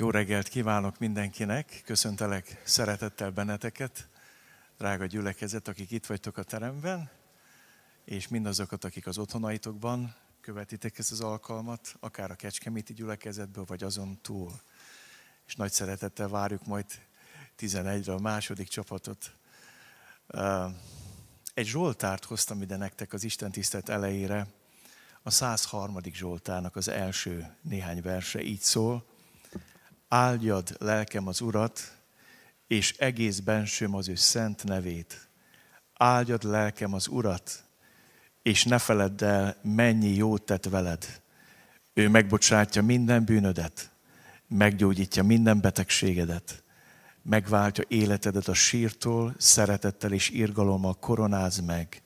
Jó reggelt kívánok mindenkinek, köszöntelek szeretettel benneteket, drága gyülekezet, akik itt vagytok a teremben, és mindazokat, akik az otthonaitokban követitek ezt az alkalmat, akár a Kecskeméti gyülekezetből, vagy azon túl. És nagy szeretettel várjuk majd 11-re a második csapatot. Egy Zsoltárt hoztam ide nektek az Isten tisztelt elejére, a 103. Zsoltárnak az első néhány verse így szól, áldjad lelkem az Urat, és egész bensőm az ő szent nevét. Áldjad lelkem az Urat, és ne feledd el, mennyi jót tett veled. Ő megbocsátja minden bűnödet, meggyógyítja minden betegségedet, megváltja életedet a sírtól, szeretettel és irgalommal koronáz meg,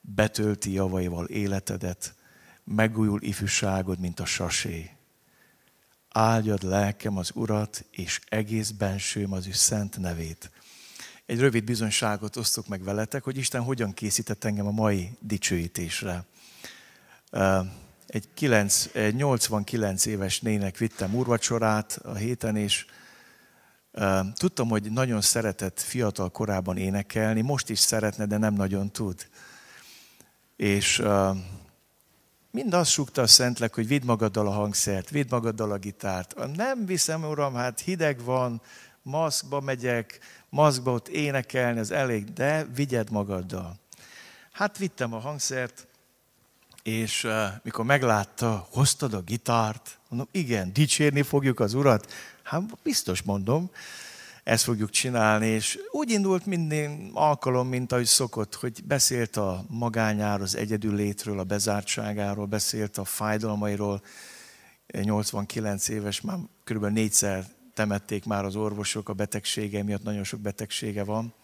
betölti javaival életedet, megújul ifjúságod, mint a sasé áldjad lelkem az Urat, és egész bensőm az ő szent nevét. Egy rövid bizonyságot osztok meg veletek, hogy Isten hogyan készített engem a mai dicsőítésre. Egy, 9, egy 89 éves nének vittem urvacsorát a héten, és tudtam, hogy nagyon szeretett fiatal korában énekelni, most is szeretne, de nem nagyon tud. És Mind azt súgta a Szentlek, hogy vidd magaddal a hangszert, vidd magaddal a gitárt. Nem viszem, uram, hát hideg van, maszkba megyek, maszkba ott énekelni, az elég, de vigyed magaddal. Hát vittem a hangszert, és uh, mikor meglátta, hoztad a gitárt, mondom, igen, dicsérni fogjuk az urat. Hát biztos mondom, ezt fogjuk csinálni, és úgy indult minden alkalom, mint ahogy szokott, hogy beszélt a magányáról, az egyedüllétről, a bezártságáról, beszélt a fájdalmairól. 89 éves, már kb. négyszer temették már az orvosok a betegsége miatt, nagyon sok betegsége van.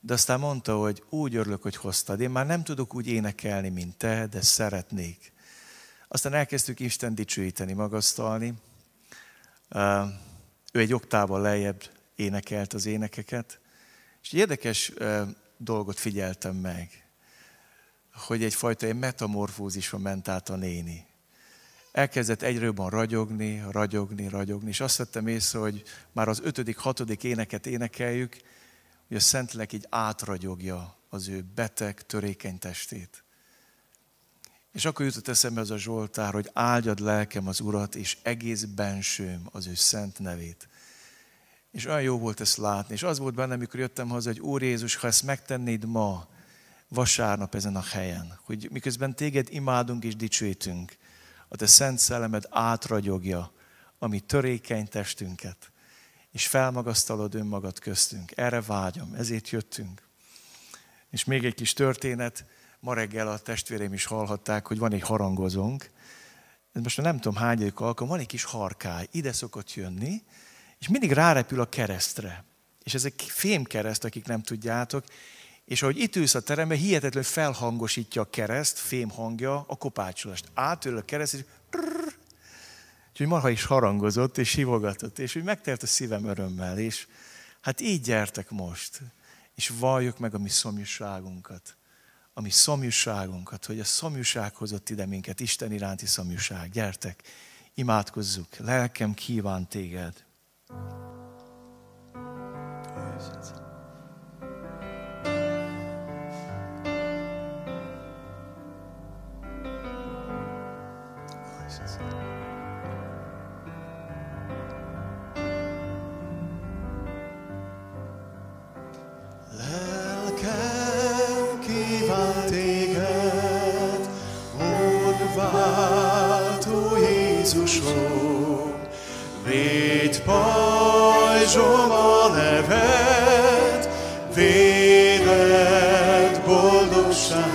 De aztán mondta, hogy úgy örülök, hogy hoztad. Én már nem tudok úgy énekelni, mint te, de szeretnék. Aztán elkezdtük Isten dicsőíteni, magasztalni. Ő egy oktával lejjebb énekelt az énekeket, és egy érdekes dolgot figyeltem meg, hogy egyfajta egy metamorfózisra ment át a néni. Elkezdett egyre jobban ragyogni, ragyogni, ragyogni, és azt vettem észre, hogy már az ötödik, hatodik éneket énekeljük, hogy a Szentlélek így átragyogja az ő beteg, törékeny testét. És akkor jutott eszembe az a Zsoltár, hogy áldjad lelkem az Urat, és egész bensőm az ő szent nevét. És olyan jó volt ezt látni. És az volt bennem, amikor jöttem haza, hogy Úr Jézus, ha ezt megtennéd ma, vasárnap ezen a helyen, hogy miközben téged imádunk és dicsőítünk, a te szent szellemed átragyogja a mi törékeny testünket, és felmagasztalod önmagad köztünk. Erre vágyom, ezért jöttünk. És még egy kis történet, ma reggel a testvérem is hallhatták, hogy van egy harangozónk. Most nem tudom hány alkalom, van egy kis harkály, ide szokott jönni, és mindig rárepül a keresztre. És ez egy fémkereszt, akik nem tudjátok, és ahogy itt ülsz a teremben, hihetetlenül felhangosítja a kereszt, fém hangja a kopácsolást. Átől a kereszt, és Úgyhogy marha is harangozott, és hívogatott, és úgy megtelt a szívem örömmel, és hát így gyertek most, és valljuk meg a mi szomjúságunkat, a mi szomjúságunkat, hogy a szomjúság hozott ide minket, Isten iránti szomjúság. Gyertek, imádkozzuk, lelkem kíván téged. Pajzsom a neved, véded boldogságod.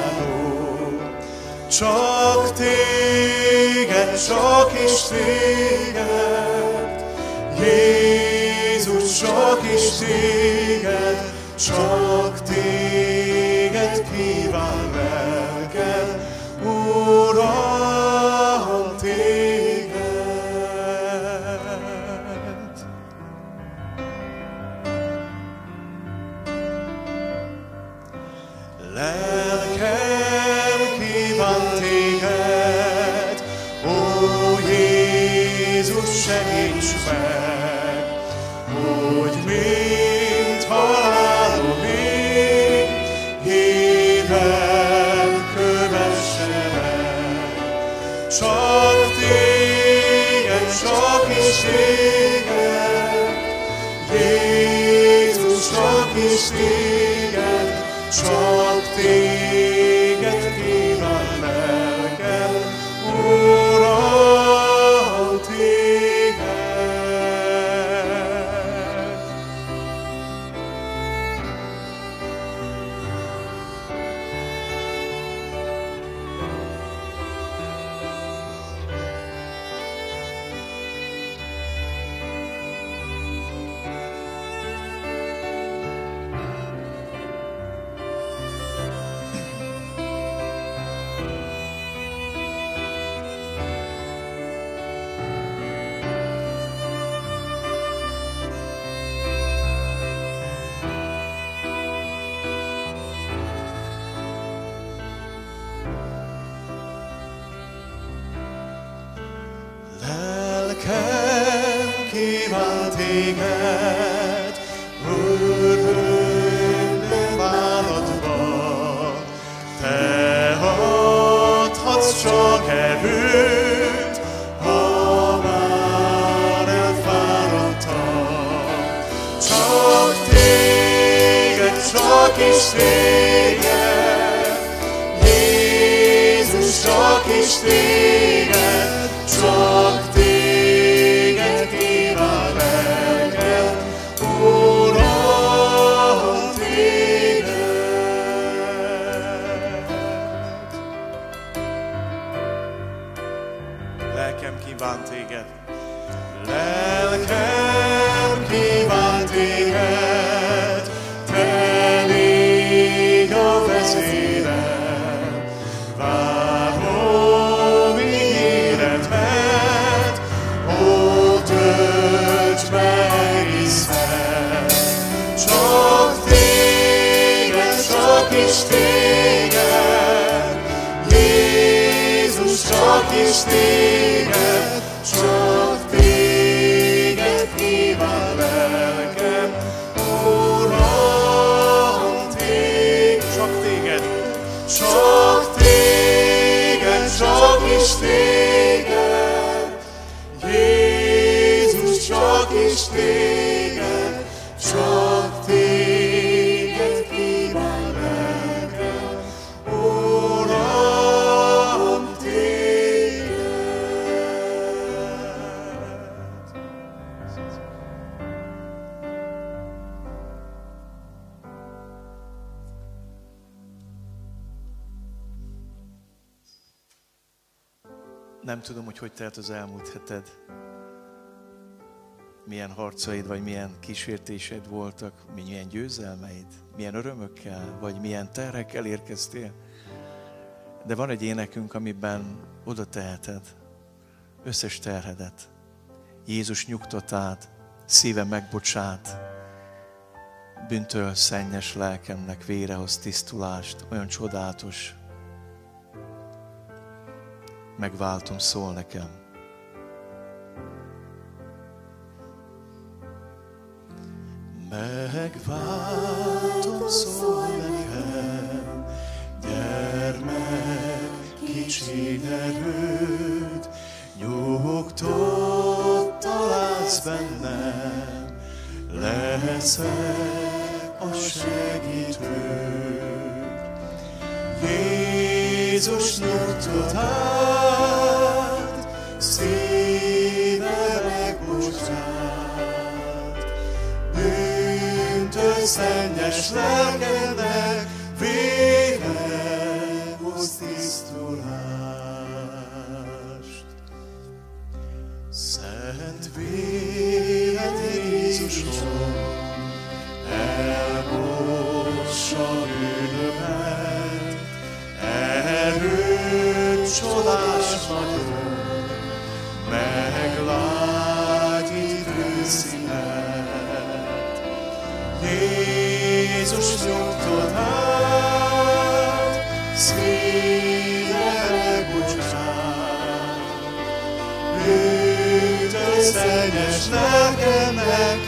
Csak téged, csak is téged, kíván téged, hogy hogy telt az elmúlt heted. Milyen harcaid, vagy milyen kísértéseid voltak, milyen győzelmeid, milyen örömökkel, vagy milyen terhekkel érkeztél. De van egy énekünk, amiben oda teheted összes terhedet. Jézus nyugtatát, szíve megbocsát, bűntől szennyes lelkemnek vérehoz tisztulást, olyan csodálatos, megváltom, szól nekem. Megváltom, szól nekem, gyermek, kicsi erőd, nyugtot találsz bennem, leszek a segítőd. Jézus nyugtatát, szíve megbocsát, bűntől szennyes lelkednek, vére hoz tisztulást. Szent véred Jézusom, csodás nagyon, meglágyít őszínet. Jézus nyugtatát, szíve megbocsát, bűntől szennyes lelkemnek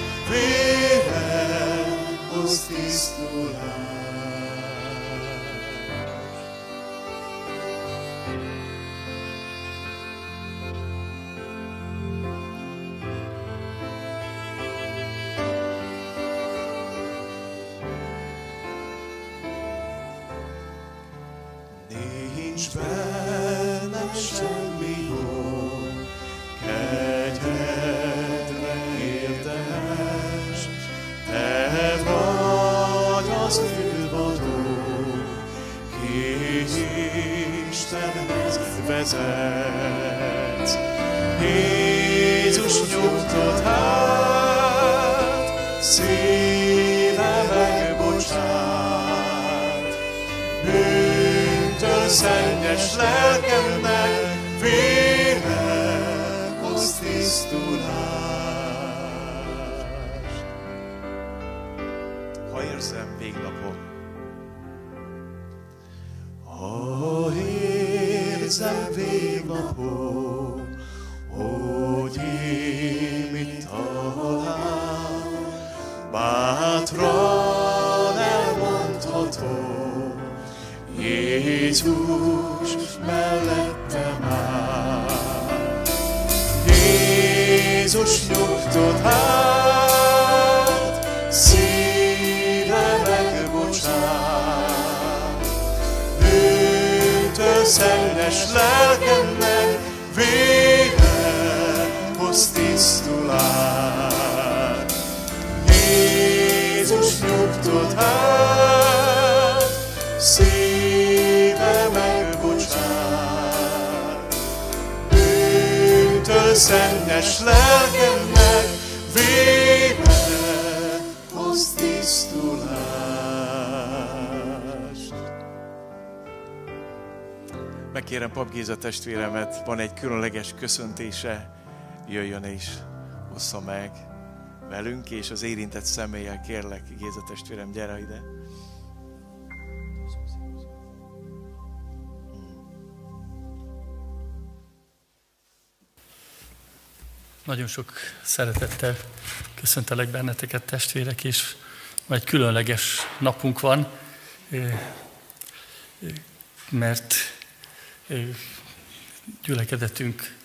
testvéremet, van egy különleges köszöntése, jöjjön és hossza meg velünk, és az érintett személlyel kérlek, Géza testvérem, gyere ide. Nagyon sok szeretettel köszöntelek benneteket, testvérek, és ma egy különleges napunk van, eh, eh, mert eh, gyülekedetünk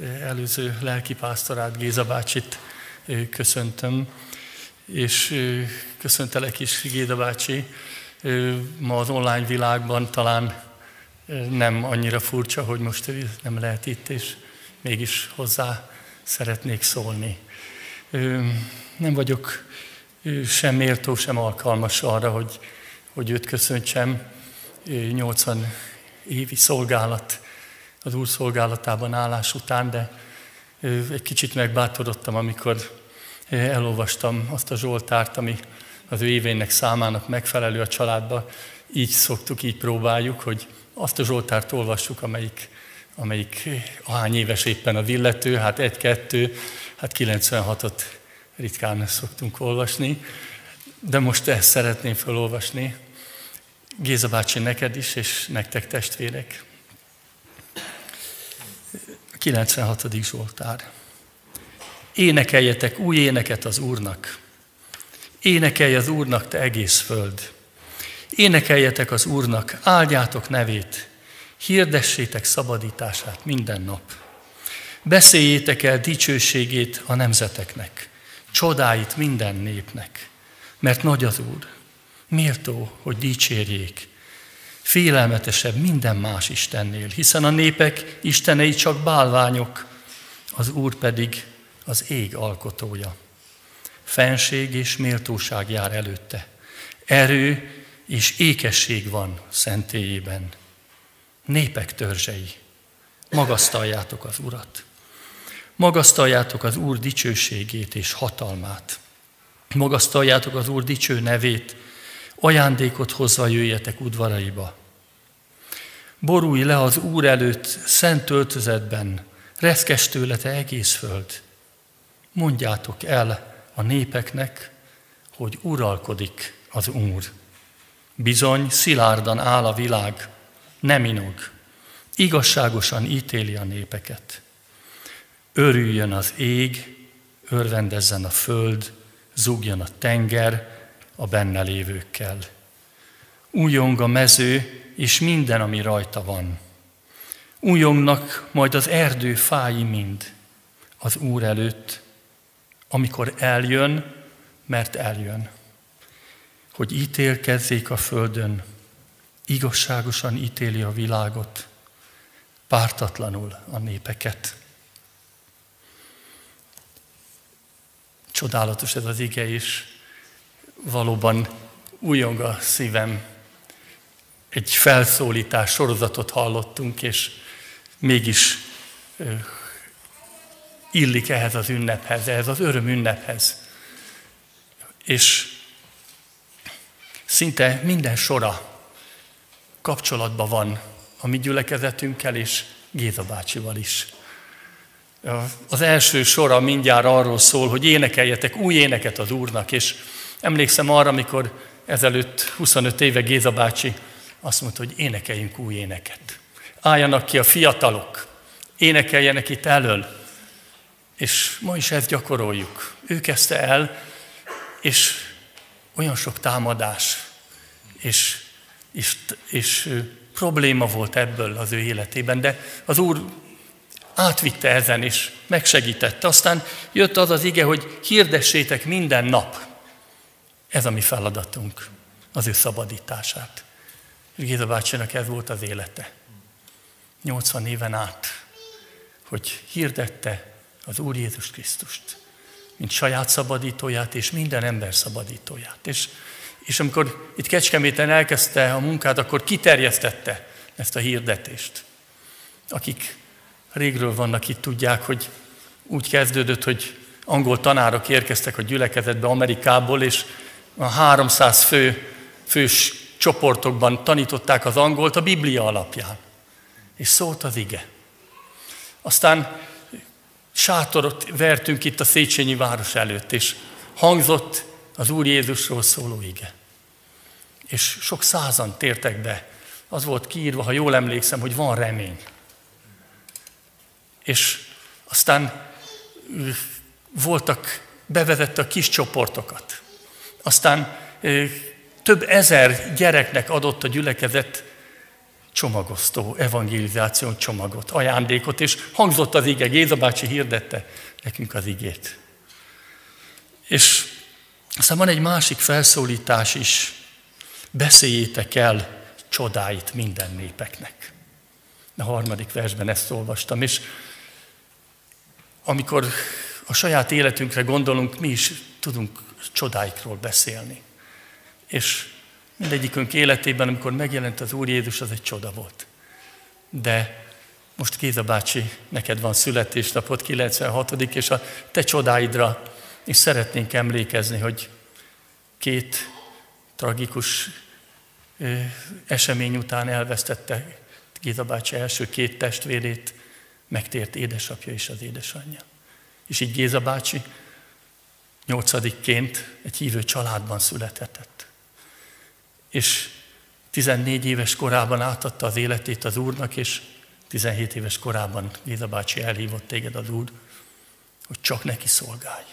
eh, előző lelkipásztorát, Géza bácsit eh, köszöntöm, és eh, köszöntelek is, Géza bácsi. Ma az online világban talán nem annyira furcsa, hogy most nem lehet itt, és mégis hozzá szeretnék szólni. Nem vagyok sem méltó, sem alkalmas arra, hogy, hogy őt köszöntsem. Ö, 80 évi szolgálat, az Úr szolgálatában állás után, de egy kicsit megbátorodtam, amikor elolvastam azt a Zsoltárt, ami az ő évének számának megfelelő a családba. Így szoktuk, így próbáljuk, hogy azt a Zsoltárt olvassuk, amelyik amelyik ahány éves éppen a villető, hát egy-kettő, hát 96-ot ritkán szoktunk olvasni, de most ezt szeretném felolvasni. Géza bácsi, neked is, és nektek testvérek. 96. Zsoltár. Énekeljetek új éneket az Úrnak. Énekelj az Úrnak, te egész föld. Énekeljetek az Úrnak, áldjátok nevét, hirdessétek szabadítását minden nap. Beszéljétek el dicsőségét a nemzeteknek, csodáit minden népnek, mert nagy az Úr, méltó, hogy dicsérjék, félelmetesebb minden más Istennél, hiszen a népek istenei csak bálványok, az Úr pedig az ég alkotója. Fenség és méltóság jár előtte, erő és ékesség van szentélyében népek törzsei, magasztaljátok az Urat. Magasztaljátok az Úr dicsőségét és hatalmát. Magasztaljátok az Úr dicső nevét, ajándékot hozva jöjjetek udvaraiba. Borulj le az Úr előtt szent öltözetben, reszkes tőle te egész föld. Mondjátok el a népeknek, hogy uralkodik az Úr. Bizony, szilárdan áll a világ, nem inog, igazságosan ítéli a népeket. Örüljön az ég, örvendezzen a föld, zúgjon a tenger a benne lévőkkel. Újong a mező, és minden, ami rajta van. Újongnak majd az erdő fái mind az Úr előtt, amikor eljön, mert eljön, hogy ítélkezzék a földön, igazságosan ítéli a világot, pártatlanul a népeket. Csodálatos ez az ige is, valóban újong a szívem. Egy felszólítás sorozatot hallottunk, és mégis illik ehhez az ünnephez, ehhez az öröm ünnephez. És szinte minden sora kapcsolatban van a mi gyülekezetünkkel és Géza bácsival is. Az első sora mindjárt arról szól, hogy énekeljetek új éneket az Úrnak, és emlékszem arra, amikor ezelőtt 25 éve Géza bácsi azt mondta, hogy énekeljünk új éneket. Álljanak ki a fiatalok, énekeljenek itt elől, és ma is ezt gyakoroljuk. Ő kezdte el, és olyan sok támadás, és, és, és probléma volt ebből az ő életében, de az Úr átvitte ezen, és megsegítette. Aztán jött az az ige, hogy hirdessétek minden nap. Ez a mi feladatunk, az ő szabadítását. Géza bácsinak ez volt az élete. 80 éven át, hogy hirdette az Úr Jézus Krisztust, mint saját szabadítóját és minden ember szabadítóját. És, és amikor itt Kecskeméten elkezdte a munkát, akkor kiterjesztette ezt a hirdetést. Akik régről vannak itt, tudják, hogy úgy kezdődött, hogy angol tanárok érkeztek a gyülekezetbe Amerikából, és a 300 fő, fős csoportokban tanították az angolt a Biblia alapján. És szólt az ige. Aztán sátorot vertünk itt a Széchenyi város előtt, és hangzott az Úr Jézusról szóló ige. És sok százan tértek be. Az volt kiírva, ha jól emlékszem, hogy van remény. És aztán voltak, bevezette a kis csoportokat. Aztán több ezer gyereknek adott a gyülekezet csomagosztó, evangelizáció csomagot, ajándékot, és hangzott az ige, Géza bácsi hirdette nekünk az igét. És aztán van egy másik felszólítás is, beszéljétek el csodáit minden népeknek. A harmadik versben ezt olvastam, és amikor a saját életünkre gondolunk, mi is tudunk csodáikról beszélni. És Mindegyikünk életében, amikor megjelent az Úr Jézus, az egy csoda volt. De most Géza bácsi, neked van születésnapod, 96. és a te csodáidra is szeretnénk emlékezni, hogy két tragikus esemény után elvesztette Géza bácsi első két testvérét, megtért édesapja és az édesanyja. És így Géza bácsi nyolcadikként egy hívő családban született és 14 éves korában átadta az életét az Úrnak, és 17 éves korában Géza bácsi elhívott téged az Úr, hogy csak neki szolgálj.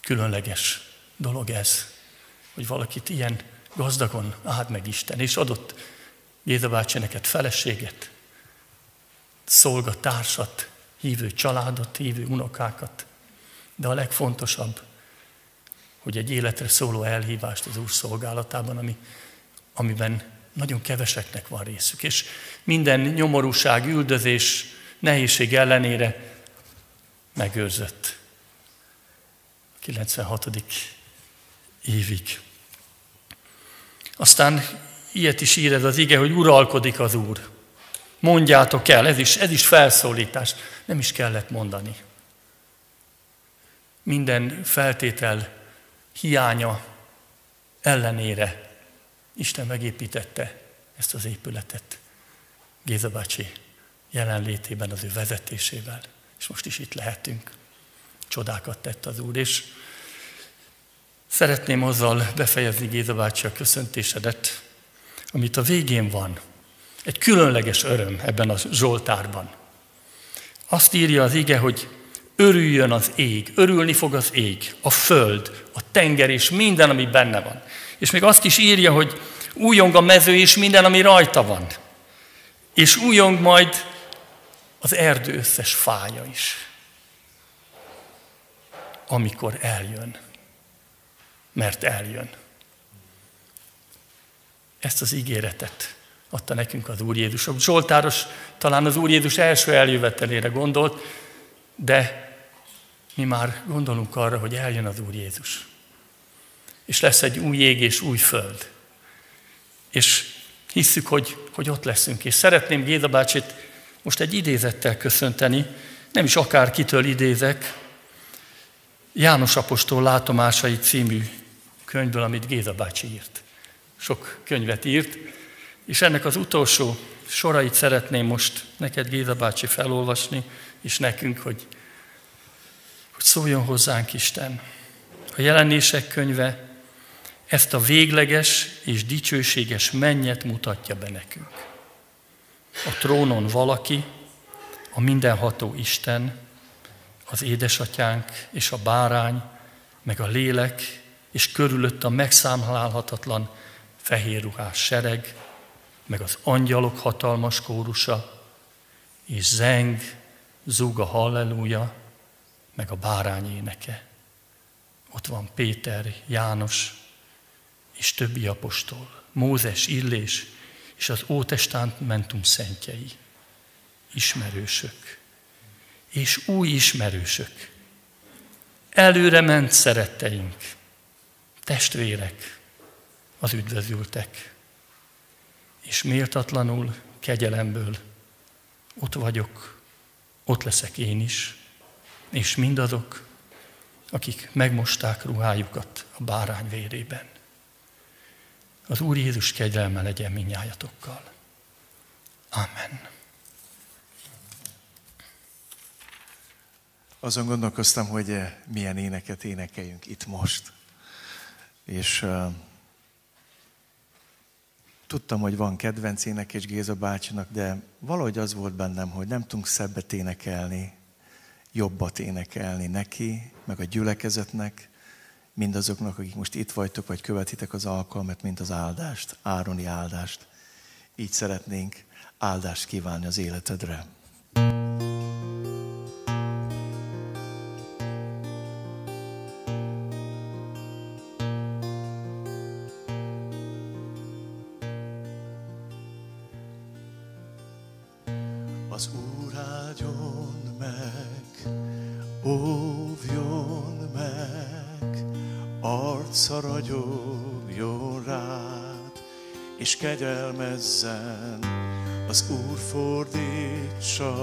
Különleges dolog ez, hogy valakit ilyen gazdagon áld meg Isten, és adott Géza bácsi neked feleséget, szolgatársat, hívő családot, hívő unokákat, de a legfontosabb, hogy egy életre szóló elhívást az Úr szolgálatában, ami, amiben nagyon keveseknek van részük. És minden nyomorúság, üldözés, nehézség ellenére megőrzött. 96. évig. Aztán ilyet is ír ez az ige, hogy uralkodik az Úr. Mondjátok el, ez is, ez is felszólítás. Nem is kellett mondani. Minden feltétel hiánya ellenére Isten megépítette ezt az épületet. Géza bácsi jelenlétében, az ő vezetésével. És most is itt lehetünk. Csodákat tett az Úr. És szeretném azzal befejezni Géza bácsi a köszöntésedet, amit a végén van. Egy különleges öröm ebben a Zsoltárban. Azt írja az ige, hogy örüljön az ég, örülni fog az ég, a föld, a tenger és minden, ami benne van. És még azt is írja, hogy újong a mező és minden, ami rajta van. És újong majd az erdő összes fája is, amikor eljön. Mert eljön. Ezt az ígéretet adta nekünk az Úr Jézus. A Zsoltáros talán az Úr Jézus első eljövetelére gondolt, de mi már gondolunk arra, hogy eljön az Úr Jézus. És lesz egy új ég és új föld. És hisszük, hogy, hogy ott leszünk. És szeretném Géza bácsit most egy idézettel köszönteni, nem is akár kitől idézek, János Apostol látomásai című könyvből, amit Géza bácsi írt. Sok könyvet írt, és ennek az utolsó sorait szeretném most neked, Géza bácsi, felolvasni, és nekünk, hogy, hogy szóljon hozzánk Isten. A jelenések könyve ezt a végleges és dicsőséges mennyet mutatja be nekünk. A trónon valaki, a mindenható Isten, az édesatyánk és a bárány, meg a lélek, és körülött a megszámlálhatatlan fehér ruhás sereg, meg az angyalok hatalmas kórusa, és zeng, zúg a halleluja, meg a bárány éneke. Ott van Péter, János és többi apostol, Mózes, Illés és az Ótestamentum szentjei, ismerősök. És új ismerősök, előre ment szeretteink, testvérek, az üdvözültek. És méltatlanul, kegyelemből ott vagyok, ott leszek én is, és mindazok, akik megmosták ruhájukat a bárány vérében. Az Úr Jézus kegyelme legyen minnyájatokkal. Amen. Azon gondolkoztam, hogy milyen éneket énekeljünk itt most. És uh, tudtam, hogy van kedvenc énekes Géza bácsinak, de valahogy az volt bennem, hogy nem tudunk szebbet énekelni, jobbat énekelni neki, meg a gyülekezetnek, mindazoknak, akik most itt vagytok, vagy követitek az alkalmat, mint az áldást, Ároni áldást. Így szeretnénk áldást kívánni az életedre. Kegyelmezzen, az Úr fordítsa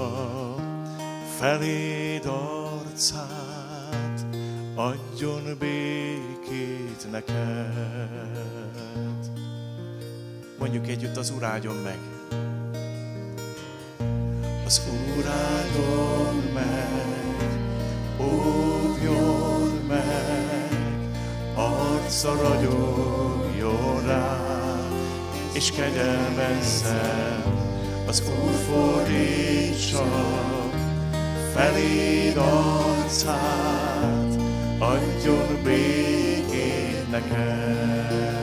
feléd arcát, adjon békét neked. Mondjuk együtt, az Úr áldjon meg. Az Úr áldjon meg, óvjon meg, arca ragyogjon rád és kegyelmezzen, az Úr fordítsa feléd arcát, adjon békét neked.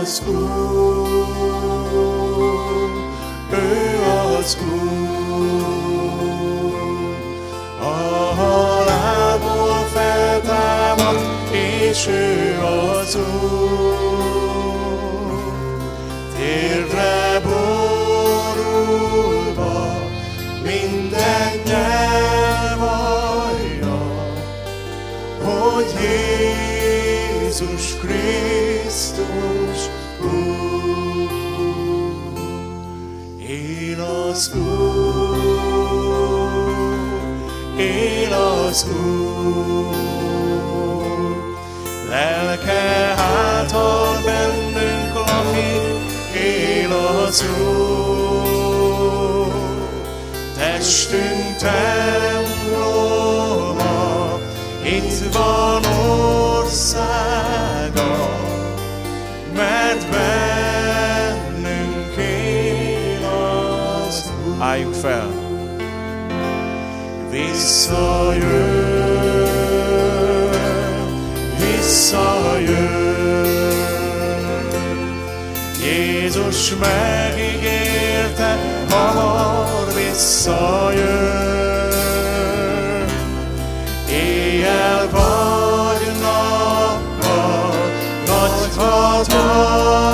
az Úr, ő az Úr. A halálból feltámad, és ő az Úr. az Úr. Lelke által bennünk lakik, él az Úr. Testünk temploma, itt van országa, mert bennünk él az Úr. Álljunk fel! Visszajön! és megígérte, hamar visszajön. Éjjel vagy nappal, nagy hatalom,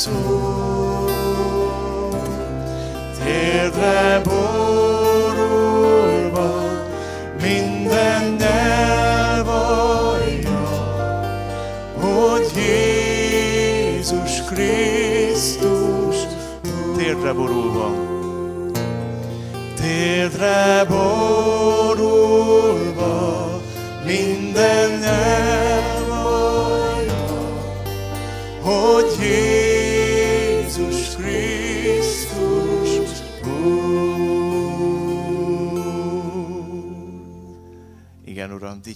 az Úr, térdre borulva minden elvallja, hogy Jézus Krisztus térdre borulva. Térdre borulva minden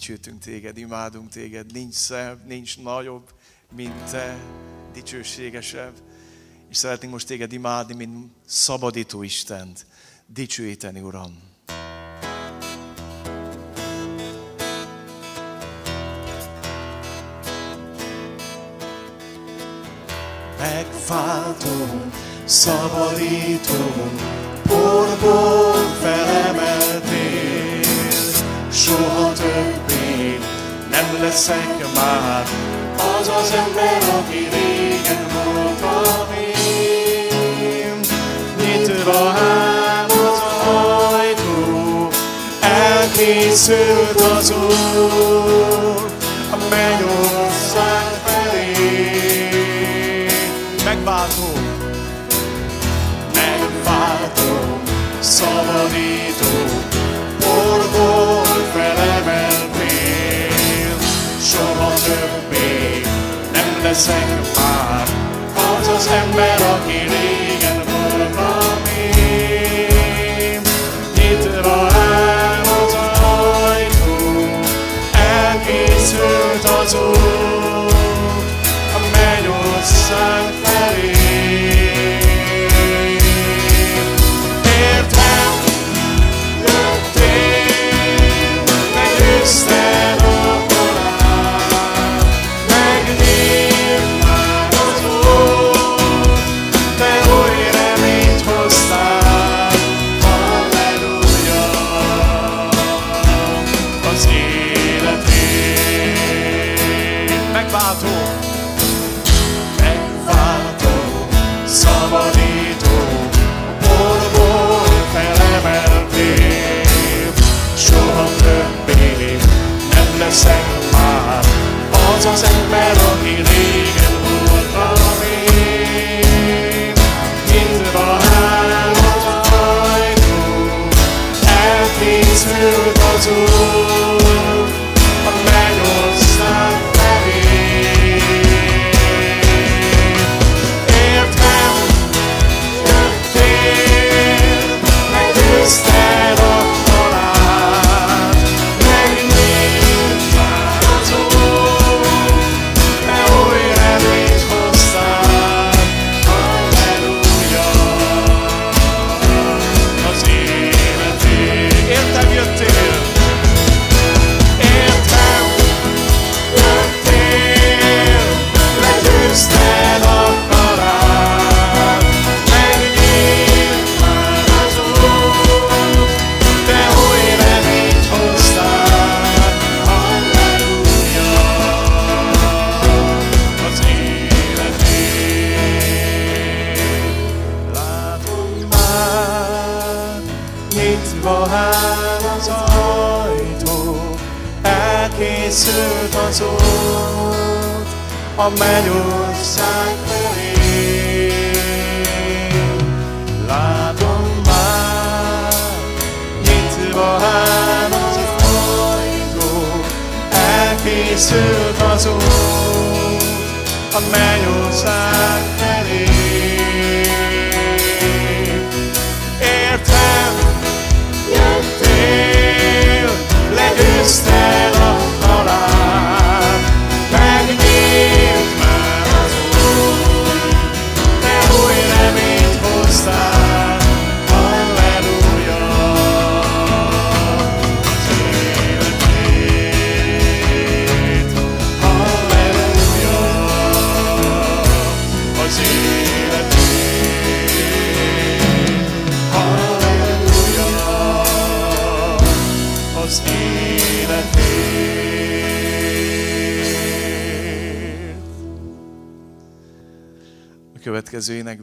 dicsőtünk téged, imádunk téged, nincs szebb, nincs nagyobb, mint te, dicsőségesebb. És szeretnénk most téged imádni, mint szabadító Istent, dicsőíteni, Uram. Megváltom, szabadítom, porból felemeltél, soha nem leszek már az az ember, aki régen voltam én. Nyitva áll az ajtó, elkészült az Úr, a mennyország leszek már az az ember, aki régen voltam én. Nyitva áll az ajtó, elkészült az út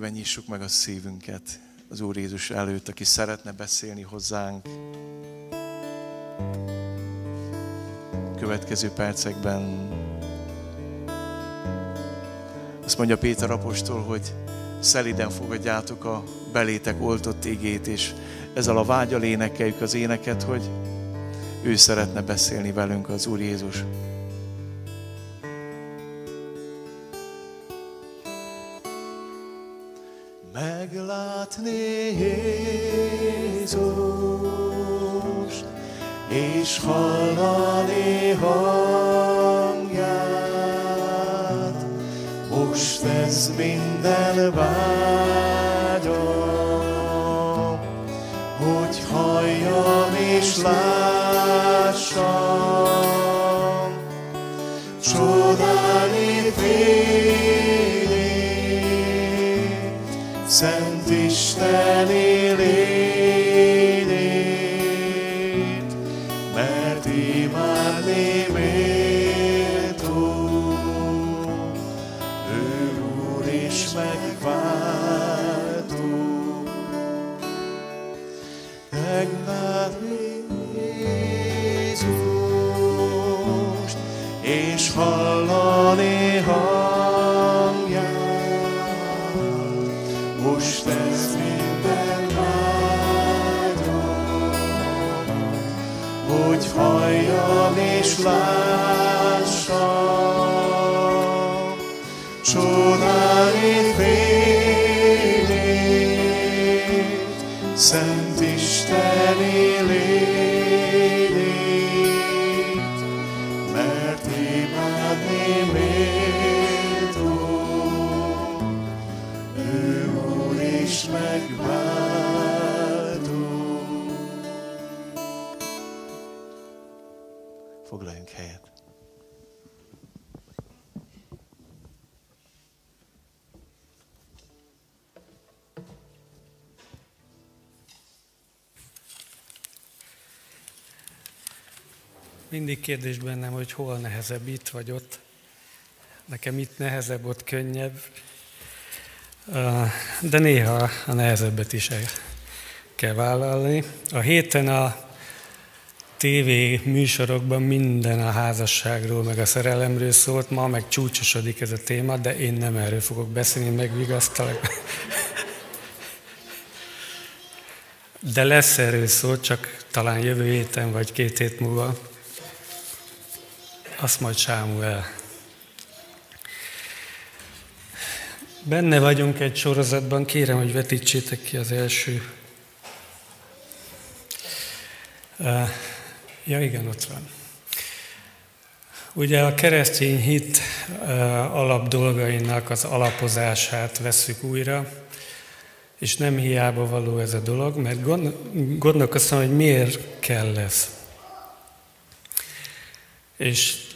énekben nyissuk meg a szívünket az Úr Jézus előtt, aki szeretne beszélni hozzánk. Következő percekben azt mondja Péter apostol, hogy szeliden fogadjátok a belétek oltott igét, és ezzel a vágyal énekeljük az éneket, hogy ő szeretne beszélni velünk az Úr Jézus. Meglátni Jézus, és hallani hangját. Most ez minden vágyom, hogy halljam és lássam, csodálni félét, Isteni lássam, Szent Mindig kérdés bennem, hogy hol nehezebb itt vagy ott. Nekem itt nehezebb, ott könnyebb. De néha a nehezebbet is el kell vállalni. A héten a TV műsorokban minden a házasságról, meg a szerelemről szólt, ma meg csúcsosodik ez a téma, de én nem erről fogok beszélni, megvigasztalak. De lesz erről szó, csak talán jövő héten vagy két hét múlva. Azt majd Sámuel. Benne vagyunk egy sorozatban, kérem, hogy vetítsétek ki az első. Ja, igen, ott van. Ugye a keresztény hit uh, alapdolgainak az alapozását veszük újra, és nem hiába való ez a dolog, mert gondolkoztam, hogy miért kell ez. És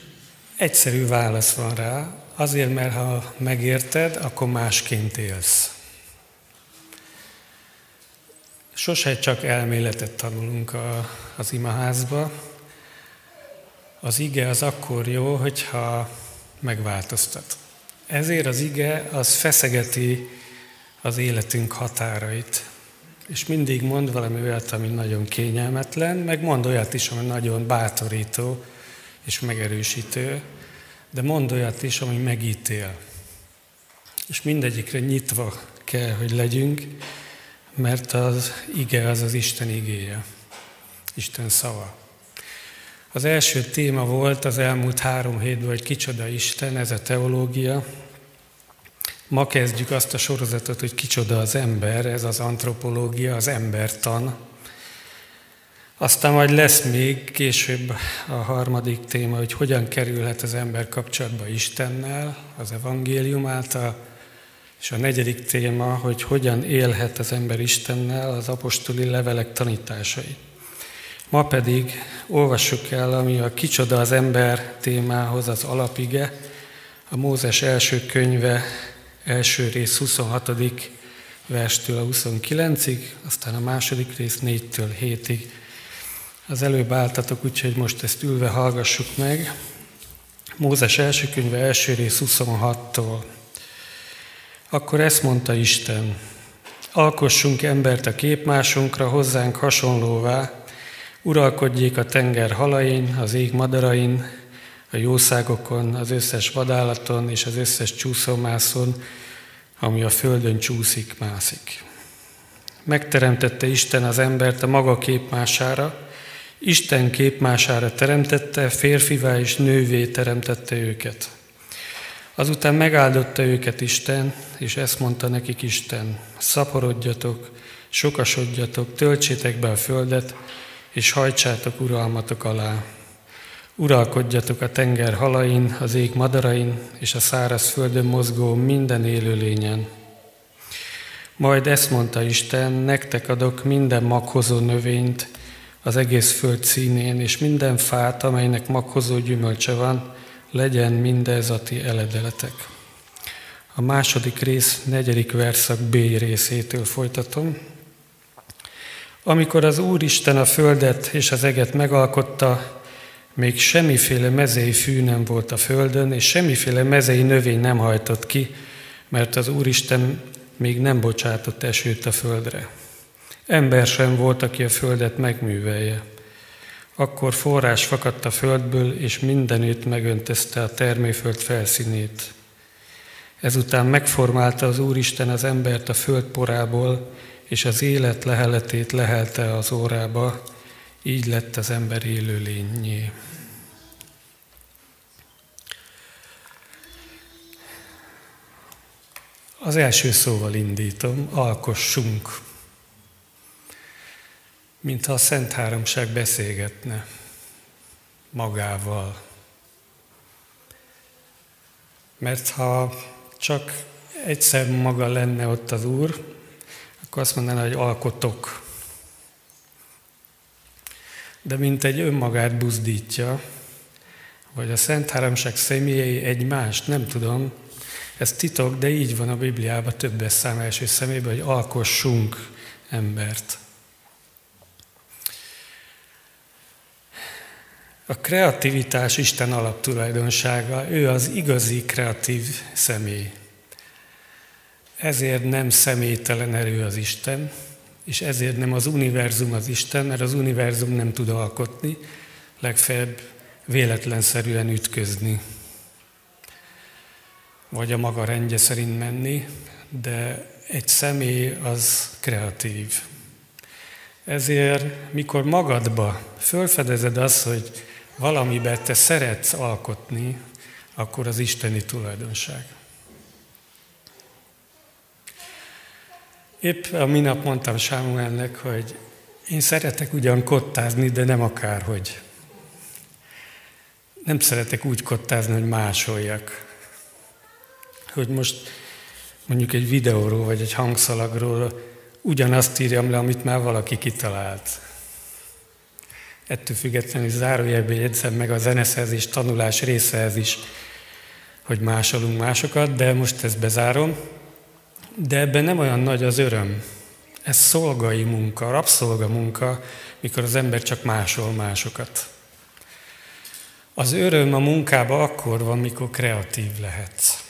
egyszerű válasz van rá, azért, mert ha megérted, akkor másként élsz. Sose csak elméletet tanulunk a, az imaházba. Az ige az akkor jó, hogyha megváltoztat. Ezért az ige az feszegeti az életünk határait. És mindig mond valami olyat, ami nagyon kényelmetlen, meg mond olyat is, ami nagyon bátorító és megerősítő, de mond olyat is, ami megítél. És mindegyikre nyitva kell, hogy legyünk, mert az ige az az Isten igéje, Isten szava. Az első téma volt az elmúlt három hétben, hogy kicsoda Isten, ez a teológia. Ma kezdjük azt a sorozatot, hogy kicsoda az ember, ez az antropológia, az embertan. Aztán majd lesz még később a harmadik téma, hogy hogyan kerülhet az ember kapcsolatba Istennel, az evangélium által, és a negyedik téma, hogy hogyan élhet az ember Istennel, az apostoli levelek tanításai. Ma pedig olvassuk el, ami a kicsoda az ember témához az alapige, a Mózes első könyve első rész 26. verstől a 29-ig, aztán a második rész 4-től 7-ig. Az előbb álltatok, úgyhogy most ezt ülve hallgassuk meg. Mózes első könyve első rész 26-tól. Akkor ezt mondta Isten, alkossunk embert a képmásunkra, hozzánk hasonlóvá, uralkodjék a tenger halain, az ég madarain, a jószágokon, az összes vadállaton és az összes csúszómászon, ami a földön csúszik, mászik. Megteremtette Isten az embert a maga képmására, Isten képmására teremtette, férfivá és nővé teremtette őket. Azután megáldotta őket Isten, és ezt mondta nekik Isten, szaporodjatok, sokasodjatok, töltsétek be a földet, és hajtsátok uralmatok alá. Uralkodjatok a tenger halain, az ég madarain, és a száraz földön mozgó minden élőlényen. Majd ezt mondta Isten, nektek adok minden maghozó növényt az egész föld színén, és minden fát, amelynek maghozó gyümölcse van, legyen mindez a ti eledeletek. A második rész, negyedik verszak B részétől folytatom. Amikor az Úristen a földet és az eget megalkotta, még semmiféle mezei fű nem volt a földön, és semmiféle mezei növény nem hajtott ki, mert az Úristen még nem bocsátott esőt a földre. Ember sem volt, aki a földet megművelje. Akkor forrás fakadt a földből, és mindenütt megöntözte a termőföld felszínét. Ezután megformálta az Úristen az embert a föld porából, és az élet leheletét lehelte az órába, így lett az ember élőlényé. Az első szóval indítom, alkossunk, mintha a Szent Háromság beszélgetne magával. Mert ha csak egyszer maga lenne ott az Úr, akkor azt mondaná, hogy alkotok. De mint egy önmagát buzdítja, vagy a Szent Háromság személyei egymást, nem tudom, ez titok, de így van a Bibliában többes szám első szemében, hogy alkossunk embert. A kreativitás Isten alaptulajdonsága, ő az igazi kreatív személy. Ezért nem személytelen erő az Isten, és ezért nem az univerzum az Isten, mert az univerzum nem tud alkotni, legfeljebb véletlenszerűen ütközni, vagy a maga rendje szerint menni, de egy személy az kreatív. Ezért, mikor magadba fölfedezed azt, hogy valamiben te szeretsz alkotni, akkor az isteni tulajdonság. Épp a minap mondtam Sámuelnek, hogy én szeretek ugyan kottázni, de nem akárhogy. Nem szeretek úgy kottázni, hogy másoljak. Hogy most mondjuk egy videóról vagy egy hangszalagról ugyanazt írjam le, amit már valaki kitalált. Ettől függetlenül zárójelben jegyzem meg a zeneszerzés tanulás részehez is, hogy másolunk másokat, de most ezt bezárom. De ebben nem olyan nagy az öröm. Ez szolgai munka, rabszolga munka, mikor az ember csak másol másokat. Az öröm a munkába akkor van, mikor kreatív lehetsz.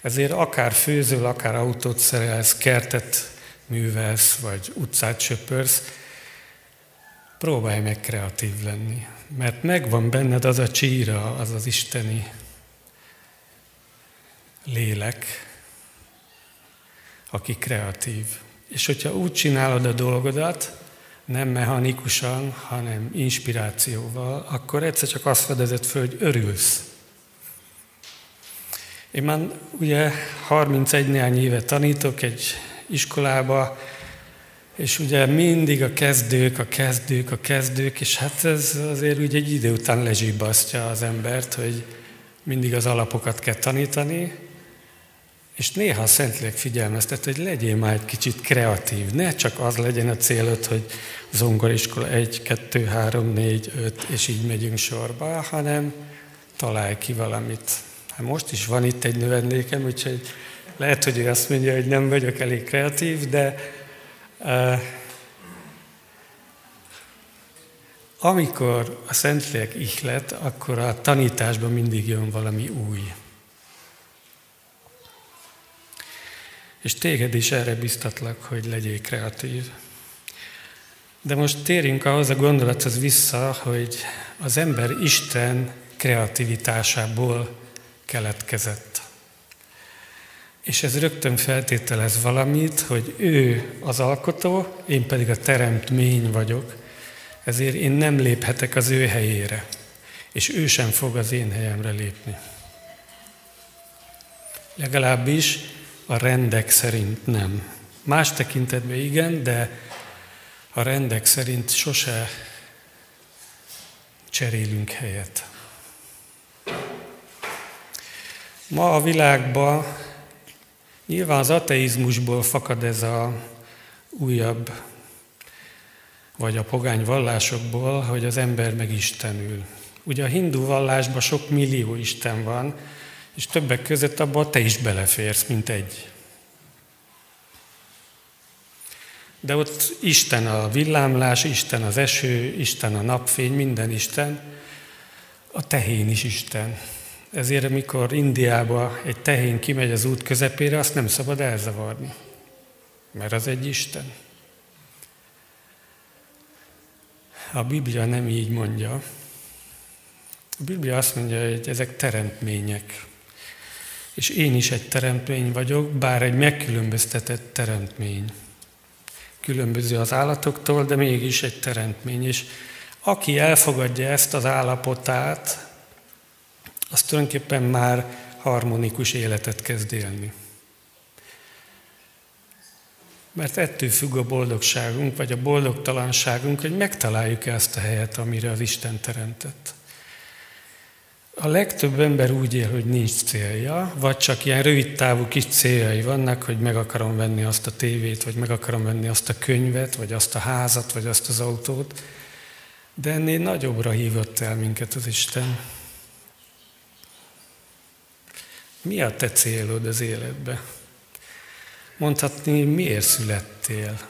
Ezért akár főzöl, akár autót szerelsz, kertet művelsz, vagy utcát söpörsz, próbálj meg kreatív lenni. Mert megvan benned az a csíra, az az isteni lélek, aki kreatív. És hogyha úgy csinálod a dolgodat, nem mechanikusan, hanem inspirációval, akkor egyszer csak azt fedezed föl, hogy örülsz. Én már ugye 31 néhány éve tanítok egy iskolába, és ugye mindig a kezdők, a kezdők, a kezdők, és hát ez azért ugye egy idő után lezsibbasztja az embert, hogy mindig az alapokat kell tanítani, és néha a Szentlélek figyelmeztet, hogy legyél már egy kicsit kreatív. Ne csak az legyen a célod, hogy zongoriskola 1, 2, 3, 4, 5, és így megyünk sorba, hanem találj ki valamit. Hát most is van itt egy növendékem, úgyhogy lehet, hogy ő azt mondja, hogy nem vagyok elég kreatív, de amikor a Szentlélek ihlet, akkor a tanításban mindig jön valami új. És téged is erre biztatlak, hogy legyél kreatív. De most térjünk ahhoz a gondolathoz vissza, hogy az ember Isten kreativitásából keletkezett. És ez rögtön feltételez valamit, hogy ő az alkotó, én pedig a teremtmény vagyok, ezért én nem léphetek az ő helyére, és ő sem fog az én helyemre lépni. Legalábbis a rendek szerint nem. Más tekintetben igen, de a rendek szerint sose cserélünk helyet. Ma a világban nyilván az ateizmusból fakad ez a újabb, vagy a pogány vallásokból, hogy az ember meg Istenül. Ugye a hindu vallásban sok millió Isten van, és többek között abban te is beleférsz, mint egy. De ott Isten a villámlás, Isten az eső, Isten a napfény, minden Isten. A tehén is Isten. Ezért, amikor Indiába egy tehén kimegy az út közepére, azt nem szabad elzavarni, mert az egy Isten. A Biblia nem így mondja. A Biblia azt mondja, hogy ezek teremtmények. És én is egy teremtmény vagyok, bár egy megkülönböztetett teremtmény. Különböző az állatoktól, de mégis egy teremtmény. És aki elfogadja ezt az állapotát, az tulajdonképpen már harmonikus életet kezd élni. Mert ettől függ a boldogságunk, vagy a boldogtalanságunk, hogy megtaláljuk ezt a helyet, amire az Isten teremtett. A legtöbb ember úgy él, hogy nincs célja, vagy csak ilyen rövid távú kis céljai vannak, hogy meg akarom venni azt a tévét, vagy meg akarom venni azt a könyvet, vagy azt a házat, vagy azt az autót. De ennél nagyobbra hívott el minket az Isten. Mi a te célod az életbe? Mondhatni, miért születtél?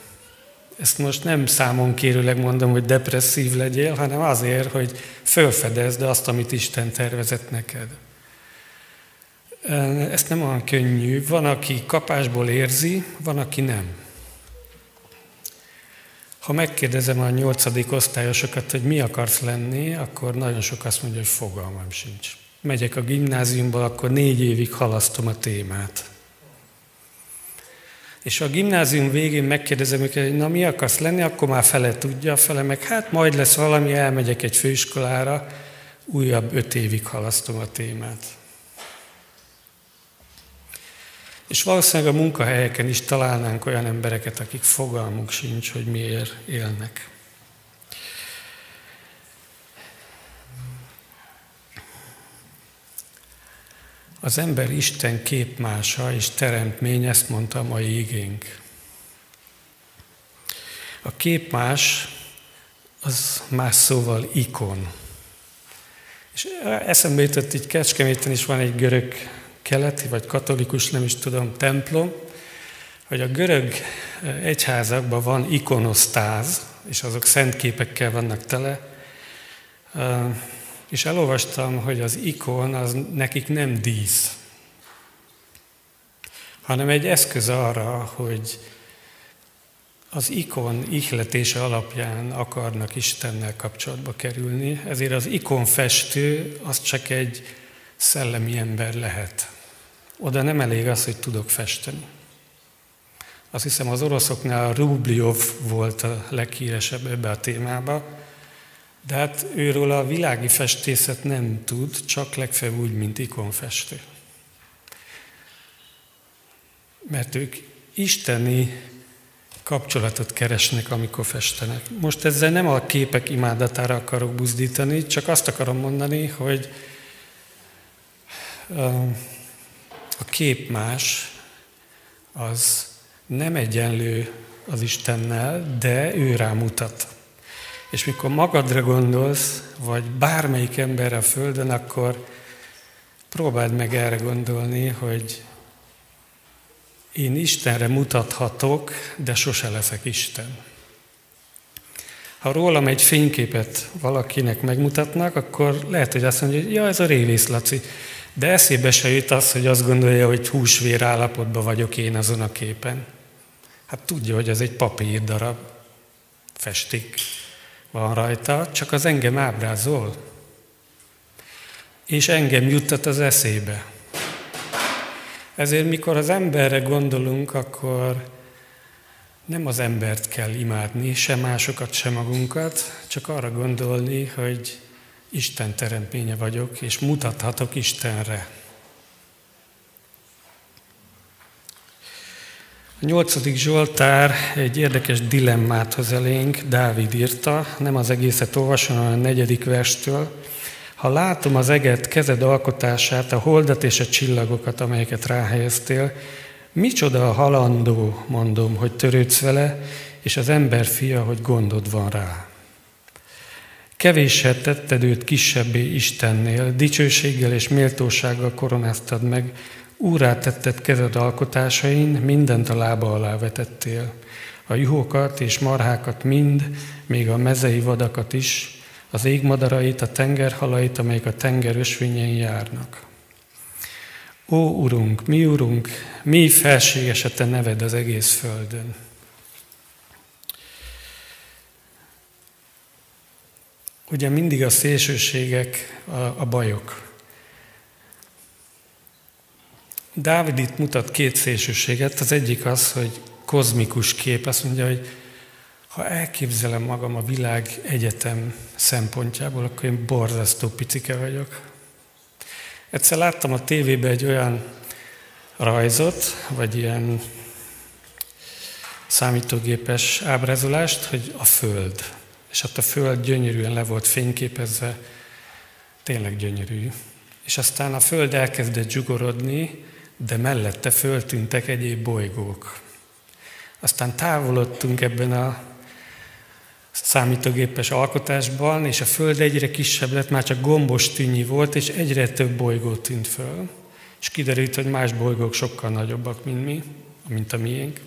Ezt most nem számon kérőleg mondom, hogy depresszív legyél, hanem azért, hogy felfedezd azt, amit Isten tervezett neked. Ezt nem olyan könnyű. Van, aki kapásból érzi, van, aki nem. Ha megkérdezem a nyolcadik osztályosokat, hogy mi akarsz lenni, akkor nagyon sok azt mondja, hogy fogalmam sincs. Megyek a gimnáziumba, akkor négy évig halasztom a témát. És a gimnázium végén megkérdezem őket, hogy na mi akarsz lenni, akkor már fele tudja, fele meg hát majd lesz valami, elmegyek egy főiskolára, újabb öt évig halasztom a témát. És valószínűleg a munkahelyeken is találnánk olyan embereket, akik fogalmuk sincs, hogy miért élnek. Az ember Isten képmása és teremtmény, ezt mondta a mai igénk. A képmás az más szóval ikon. És eszembe jutott, így Kecskeméten is van egy görög keleti, vagy katolikus, nem is tudom, templom, hogy a görög egyházakban van ikonosztáz, és azok szent képekkel vannak tele, és elolvastam, hogy az ikon az nekik nem dísz, hanem egy eszköz arra, hogy az ikon ihletése alapján akarnak Istennel kapcsolatba kerülni, ezért az ikonfestő az csak egy szellemi ember lehet. Oda nem elég az, hogy tudok festeni. Azt hiszem az oroszoknál Rubliov volt a leghíresebb ebbe a témába, de hát őről a világi festészet nem tud, csak legfeljebb úgy, mint ikonfestő. Mert ők isteni kapcsolatot keresnek, amikor festenek. Most ezzel nem a képek imádatára akarok buzdítani, csak azt akarom mondani, hogy a kép más, az nem egyenlő az Istennel, de ő rámutat. És mikor magadra gondolsz, vagy bármelyik emberre a Földön, akkor próbáld meg erre gondolni, hogy én Istenre mutathatok, de sose leszek Isten. Ha rólam egy fényképet valakinek megmutatnak, akkor lehet, hogy azt mondja, hogy ja, ez a révész Laci. De eszébe se jut az, hogy azt gondolja, hogy húsvér állapotban vagyok én azon a képen. Hát tudja, hogy ez egy papír darab, festék van rajta, csak az engem ábrázol. És engem juttat az eszébe. Ezért mikor az emberre gondolunk, akkor nem az embert kell imádni, se másokat, se magunkat, csak arra gondolni, hogy Isten teremtménye vagyok, és mutathatok Istenre. A nyolcadik Zsoltár egy érdekes dilemmát hoz elénk, Dávid írta, nem az egészet olvasom, hanem a negyedik verstől. Ha látom az eget, kezed alkotását, a holdat és a csillagokat, amelyeket ráhelyeztél, micsoda a halandó, mondom, hogy törődsz vele, és az ember fia, hogy gondod van rá. Kevéssel tetted őt kisebbé Istennél, dicsőséggel és méltósággal koronáztad meg, úrá tetted kezed alkotásain, mindent a lába alá vetettél. A juhokat és marhákat mind, még a mezei vadakat is, az égmadarait, a tengerhalait, amelyek a tenger ösvényen járnak. Ó, Urunk, mi Urunk, mi felséges a Te neved az egész földön. Ugye mindig a szélsőségek a, a bajok. Dávid itt mutat két szélsőséget. Az egyik az, hogy kozmikus kép. Azt mondja, hogy ha elképzelem magam a világ egyetem szempontjából, akkor én borzasztó picike vagyok. Egyszer láttam a tévében egy olyan rajzot, vagy ilyen számítógépes ábrázolást, hogy a Föld. És ott a Föld gyönyörűen le volt fényképezve, tényleg gyönyörű. És aztán a Föld elkezdett zsugorodni, de mellette föltűntek egyéb bolygók. Aztán távolodtunk ebben a számítógépes alkotásban, és a Föld egyre kisebb lett, már csak gombos tűnyi volt, és egyre több bolygó tűnt föl. És kiderült, hogy más bolygók sokkal nagyobbak, mint mi, mint a miénk.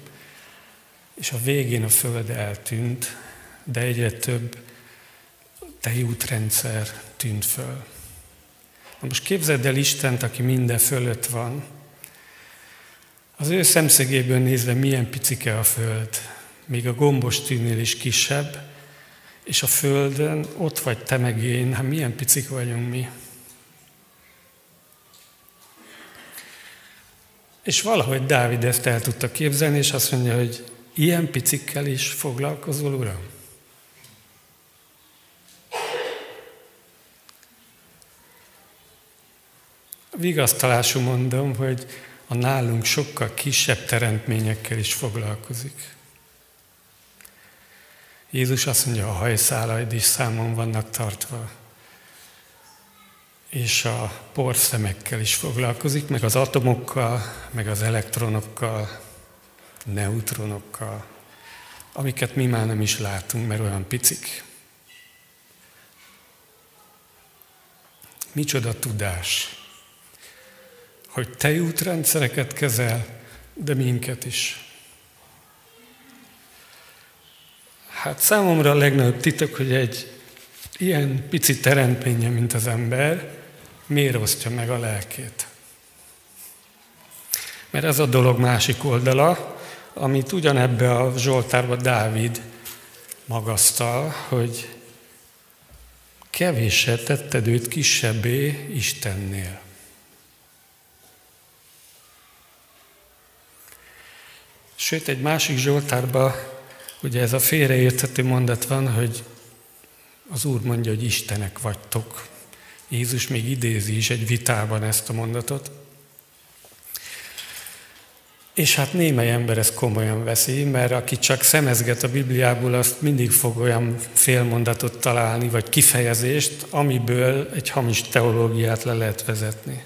És a végén a Föld eltűnt, de egyre több tejútrendszer tűnt föl. Na most képzeld el Istent, aki minden fölött van. Az ő szemszögéből nézve milyen picike a Föld, még a gombos tűnél is kisebb, és a Földön ott vagy te meg én, hát milyen picik vagyunk mi. És valahogy Dávid ezt el tudta képzelni, és azt mondja, hogy ilyen picikkel is foglalkozol, Uram? Vigasztalású mondom, hogy a nálunk sokkal kisebb teremtményekkel is foglalkozik. Jézus azt mondja, a hajszálaid is számon vannak tartva. És a porszemekkel is foglalkozik, meg az atomokkal, meg az elektronokkal, neutronokkal, amiket mi már nem is látunk, mert olyan picik. Micsoda tudás, hogy te útrendszereket kezel, de minket is. Hát számomra a legnagyobb titok, hogy egy ilyen pici teremtménye, mint az ember, miért osztja meg a lelkét. Mert ez a dolog másik oldala, amit ugyanebbe a Zsoltárba Dávid magasztal, hogy kevéssel tetted őt kisebbé Istennél. Sőt, egy másik Zsoltárban Ugye ez a félreérthető mondat van, hogy az Úr mondja, hogy Istenek vagytok. Jézus még idézi is egy vitában ezt a mondatot. És hát némely ember ezt komolyan veszi, mert aki csak szemezget a Bibliából, azt mindig fog olyan félmondatot találni, vagy kifejezést, amiből egy hamis teológiát le lehet vezetni.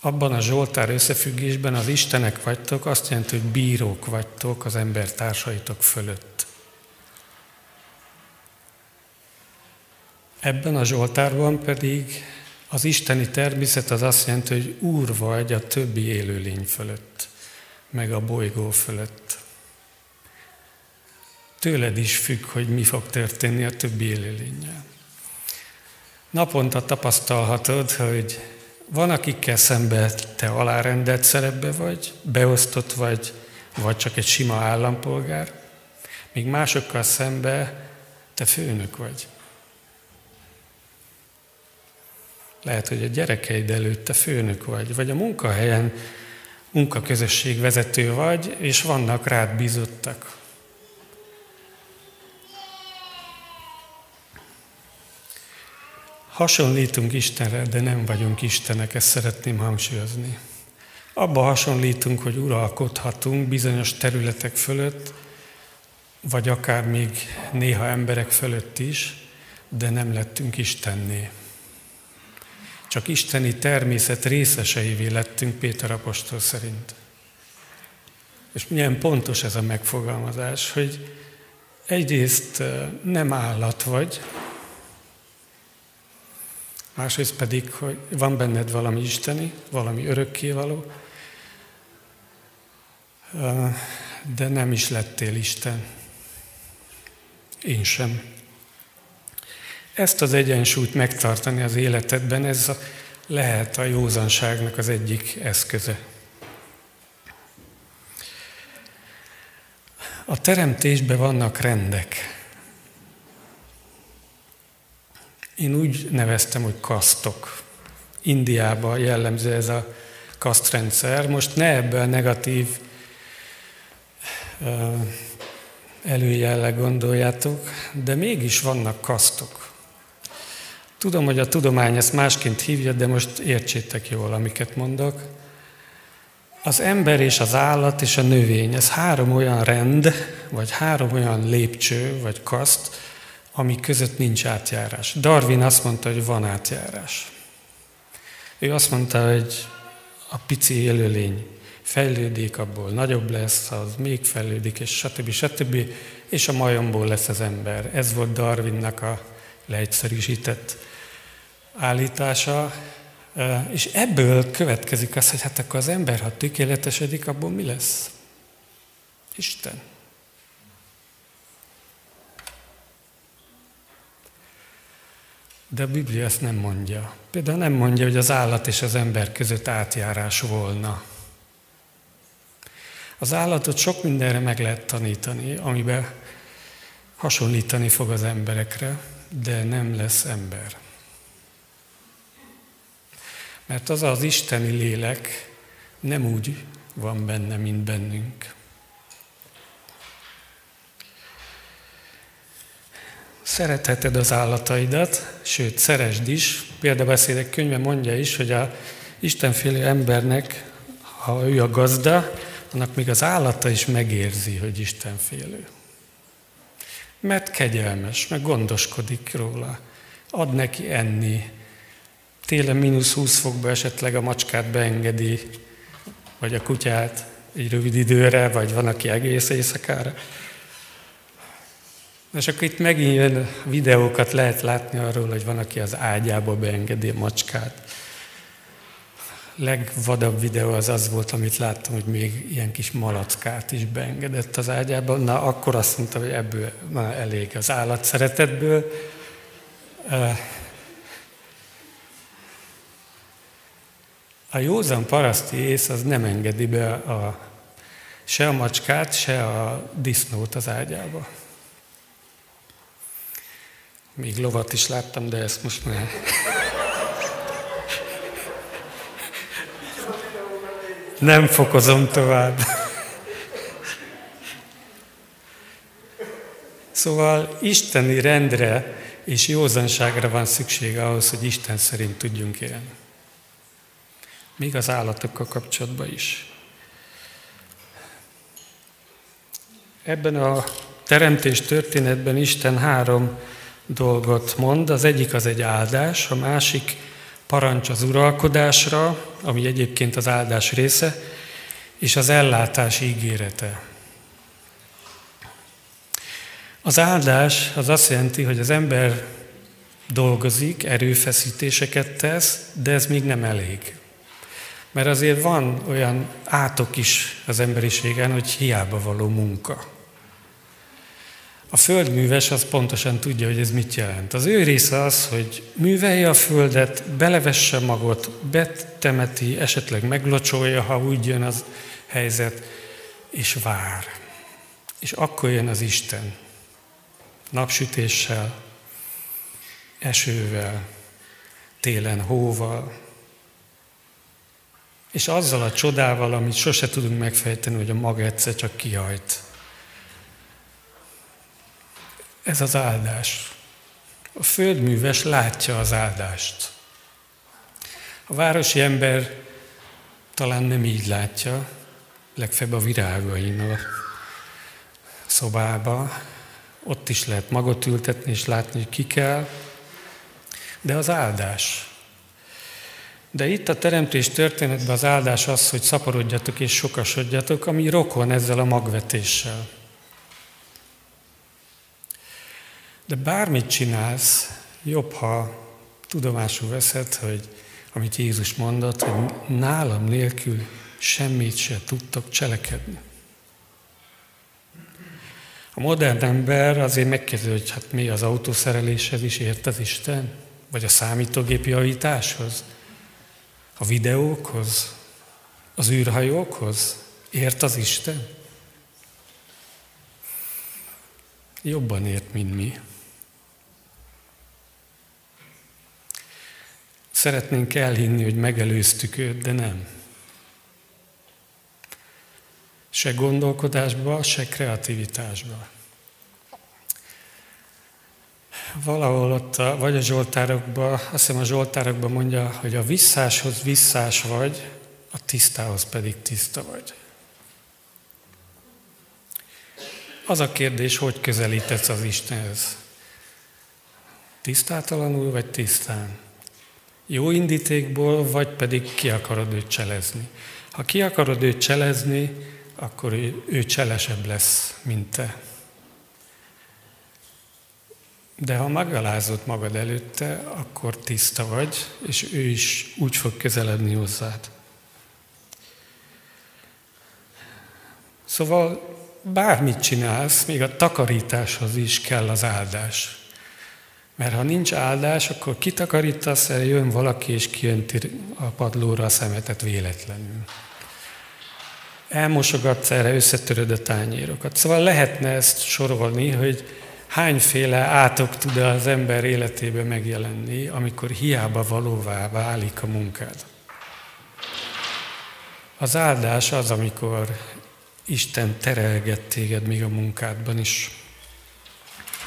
Abban a Zsoltár összefüggésben az Istenek vagytok, azt jelenti, hogy bírók vagytok az ember társaitok fölött. Ebben a Zsoltárban pedig az isteni természet az azt jelenti, hogy úr vagy a többi élőlény fölött, meg a bolygó fölött. Tőled is függ, hogy mi fog történni a többi élőlényel. Naponta tapasztalhatod, hogy van, akikkel szemben te alárendelt szerepbe vagy, beosztott vagy, vagy csak egy sima állampolgár, míg másokkal szembe te főnök vagy. Lehet, hogy a gyerekeid előtt te főnök vagy, vagy a munkahelyen munkaközösség vezető vagy, és vannak rád bízottak. Hasonlítunk Istenre, de nem vagyunk Istenek, ezt szeretném hangsúlyozni. Abba hasonlítunk, hogy uralkodhatunk bizonyos területek fölött, vagy akár még néha emberek fölött is, de nem lettünk Istenné. Csak isteni természet részeseivé lettünk Péter apostol szerint. És milyen pontos ez a megfogalmazás, hogy egyrészt nem állat vagy, másrészt pedig, hogy van benned valami isteni, valami örökkévaló, de nem is lettél Isten. Én sem. Ezt az egyensúlyt megtartani az életedben, ez a, lehet a józanságnak az egyik eszköze. A teremtésben vannak rendek. Én úgy neveztem, hogy kasztok. Indiában jellemző ez a kasztrendszer. Most ne ebből negatív előjellel gondoljátok, de mégis vannak kasztok. Tudom, hogy a tudomány ezt másként hívja, de most értsétek jól, amiket mondok. Az ember és az állat és a növény, ez három olyan rend, vagy három olyan lépcső, vagy kaszt, ami között nincs átjárás. Darwin azt mondta, hogy van átjárás. Ő azt mondta, hogy a pici élőlény fejlődik, abból nagyobb lesz, az még fejlődik, és stb. stb. És a majomból lesz az ember. Ez volt Darwinnak a leegyszerűsített állítása. És ebből következik az, hogy hát akkor az ember, ha tökéletesedik, abból mi lesz? Isten. De a Biblia ezt nem mondja. Például nem mondja, hogy az állat és az ember között átjárás volna. Az állatot sok mindenre meg lehet tanítani, amiben hasonlítani fog az emberekre, de nem lesz ember. Mert az az isteni lélek nem úgy van benne, mint bennünk. Szeretheted az állataidat, sőt, szeresd is. Példabeszédek könyve mondja is, hogy a Istenfélő embernek, ha ő a gazda, annak még az állata is megérzi, hogy Isten félő. Mert kegyelmes, meg gondoskodik róla. Ad neki enni. Télen mínusz 20 fokba esetleg a macskát beengedi, vagy a kutyát egy rövid időre, vagy van, aki egész éjszakára. És akkor itt megint jön videókat lehet látni arról, hogy van, aki az ágyába beengedi a macskát legvadabb videó az az volt, amit láttam, hogy még ilyen kis malackát is beengedett az ágyába. Na, akkor azt mondta, hogy ebből már elég az állat szeretetből. A józan paraszti ész az nem engedi be a, se a macskát, se a disznót az ágyába. Még lovat is láttam, de ezt most már... Nem fokozom tovább. Szóval isteni rendre és józanságra van szükség ahhoz, hogy Isten szerint tudjunk élni. Még az állatokkal kapcsolatban is. Ebben a teremtés történetben Isten három dolgot mond. Az egyik az egy áldás, a másik parancs az uralkodásra, ami egyébként az áldás része, és az ellátás ígérete. Az áldás az azt jelenti, hogy az ember dolgozik, erőfeszítéseket tesz, de ez még nem elég. Mert azért van olyan átok is az emberiségen, hogy hiába való munka. A földműves az pontosan tudja, hogy ez mit jelent. Az ő része az, hogy művelje a földet, belevesse magot, betemeti, esetleg meglocsolja, ha úgy jön az helyzet, és vár. És akkor jön az Isten. Napsütéssel, esővel, télen hóval, és azzal a csodával, amit sose tudunk megfejteni, hogy a maga egyszer csak kihajt ez az áldás. A földműves látja az áldást. A városi ember talán nem így látja, legfeljebb a virágain a szobába. Ott is lehet magot ültetni és látni, hogy ki kell. De az áldás. De itt a teremtés történetben az áldás az, hogy szaporodjatok és sokasodjatok, ami rokon ezzel a magvetéssel. De bármit csinálsz, jobb, ha tudomásul veszed, hogy amit Jézus mondott, hogy nálam nélkül semmit se tudtok cselekedni. A modern ember azért megkérdezi, hogy hát mi az autószereléshez is ért az Isten? Vagy a számítógép javításhoz? A videókhoz? Az űrhajókhoz? Ért az Isten? Jobban ért, mint mi. Szeretnénk elhinni, hogy megelőztük őt, de nem. Se gondolkodásba, se kreativitásba. Valahol ott, a, vagy a Zsoltárokban, azt hiszem a Zsoltárokban mondja, hogy a visszáshoz visszás vagy, a tisztához pedig tiszta vagy. Az a kérdés, hogy közelítesz az Istenhez. Tisztátalanul vagy tisztán? Jó indítékból, vagy pedig ki akarod őt cselezni. Ha ki akarod őt cselezni, akkor ő, ő cselesebb lesz, mint te. De ha megalázod magad előtte, akkor tiszta vagy, és ő is úgy fog közeledni hozzád. Szóval bármit csinálsz, még a takarításhoz is kell az áldás. Mert ha nincs áldás, akkor kitakarítasz, jön valaki, és kijönti a padlóra a szemetet véletlenül. Elmosogatsz erre, összetöröd a tányérokat. Szóval lehetne ezt sorolni, hogy hányféle átok tud az ember életébe megjelenni, amikor hiába valóvá válik a munkád. Az áldás az, amikor Isten terelget téged még a munkádban is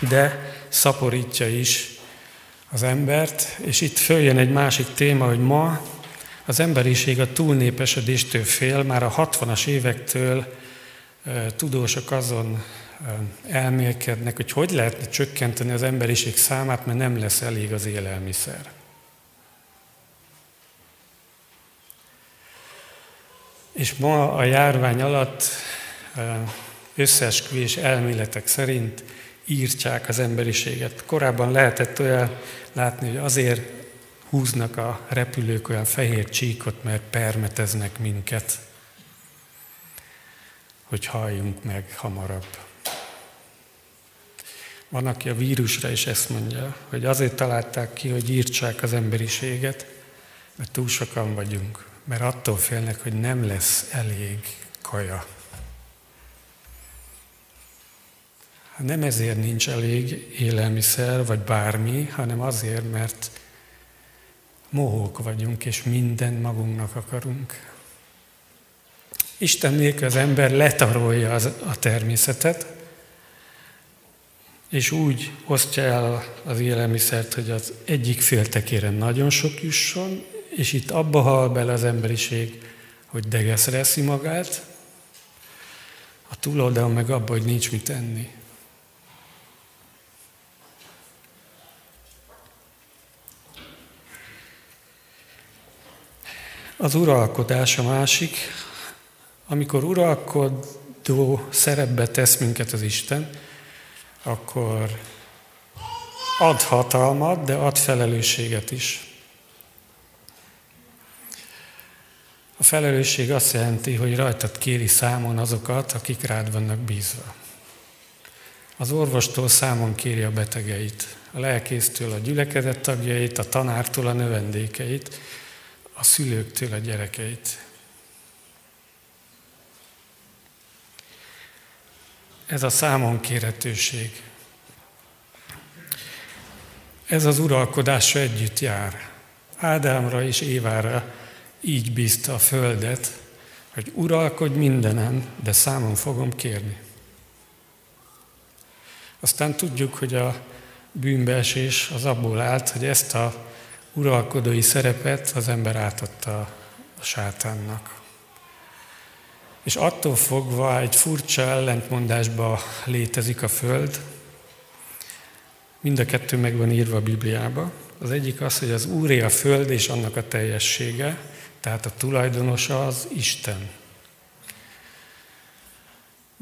de szaporítja is az embert, és itt följön egy másik téma, hogy ma az emberiség a túlnépesedéstől fél, már a 60-as évektől tudósok azon elmélkednek, hogy hogy lehetne csökkenteni az emberiség számát, mert nem lesz elég az élelmiszer. És ma a járvány alatt összeesküvés elméletek szerint írtják az emberiséget. Korábban lehetett olyan látni, hogy azért húznak a repülők olyan fehér csíkot, mert permeteznek minket, hogy halljunk meg hamarabb. Van, aki a vírusra is ezt mondja, hogy azért találták ki, hogy írtsák az emberiséget, mert túl sokan vagyunk, mert attól félnek, hogy nem lesz elég kaja. Nem ezért nincs elég élelmiszer, vagy bármi, hanem azért, mert mohók vagyunk, és mindent magunknak akarunk. Isten nélkül az ember letarolja az, a természetet, és úgy osztja el az élelmiszert, hogy az egyik féltekéren nagyon sok jusson, és itt abba hal bele az emberiség, hogy degeszre eszi magát, a túloldalon meg abba, hogy nincs mit enni. Az uralkodás a másik, amikor uralkodó szerepbe tesz minket az Isten, akkor ad hatalmat, de ad felelősséget is. A felelősség azt jelenti, hogy rajtad kéri számon azokat, akik rád vannak bízva. Az orvostól számon kéri a betegeit, a lelkésztől a gyülekezet tagjait, a tanártól a növendékeit, a szülőktől a gyerekeit. Ez a számon kéretőség. Ez az uralkodása együtt jár. Ádámra és Évára így bízta a földet, hogy uralkodj mindenen, de számon fogom kérni. Aztán tudjuk, hogy a bűnbeesés az abból állt, hogy ezt a uralkodói szerepet az ember átadta a sátánnak. És attól fogva egy furcsa ellentmondásba létezik a Föld. Mind a kettő meg van írva a Bibliába. Az egyik az, hogy az Úré a Föld és annak a teljessége, tehát a tulajdonosa az Isten.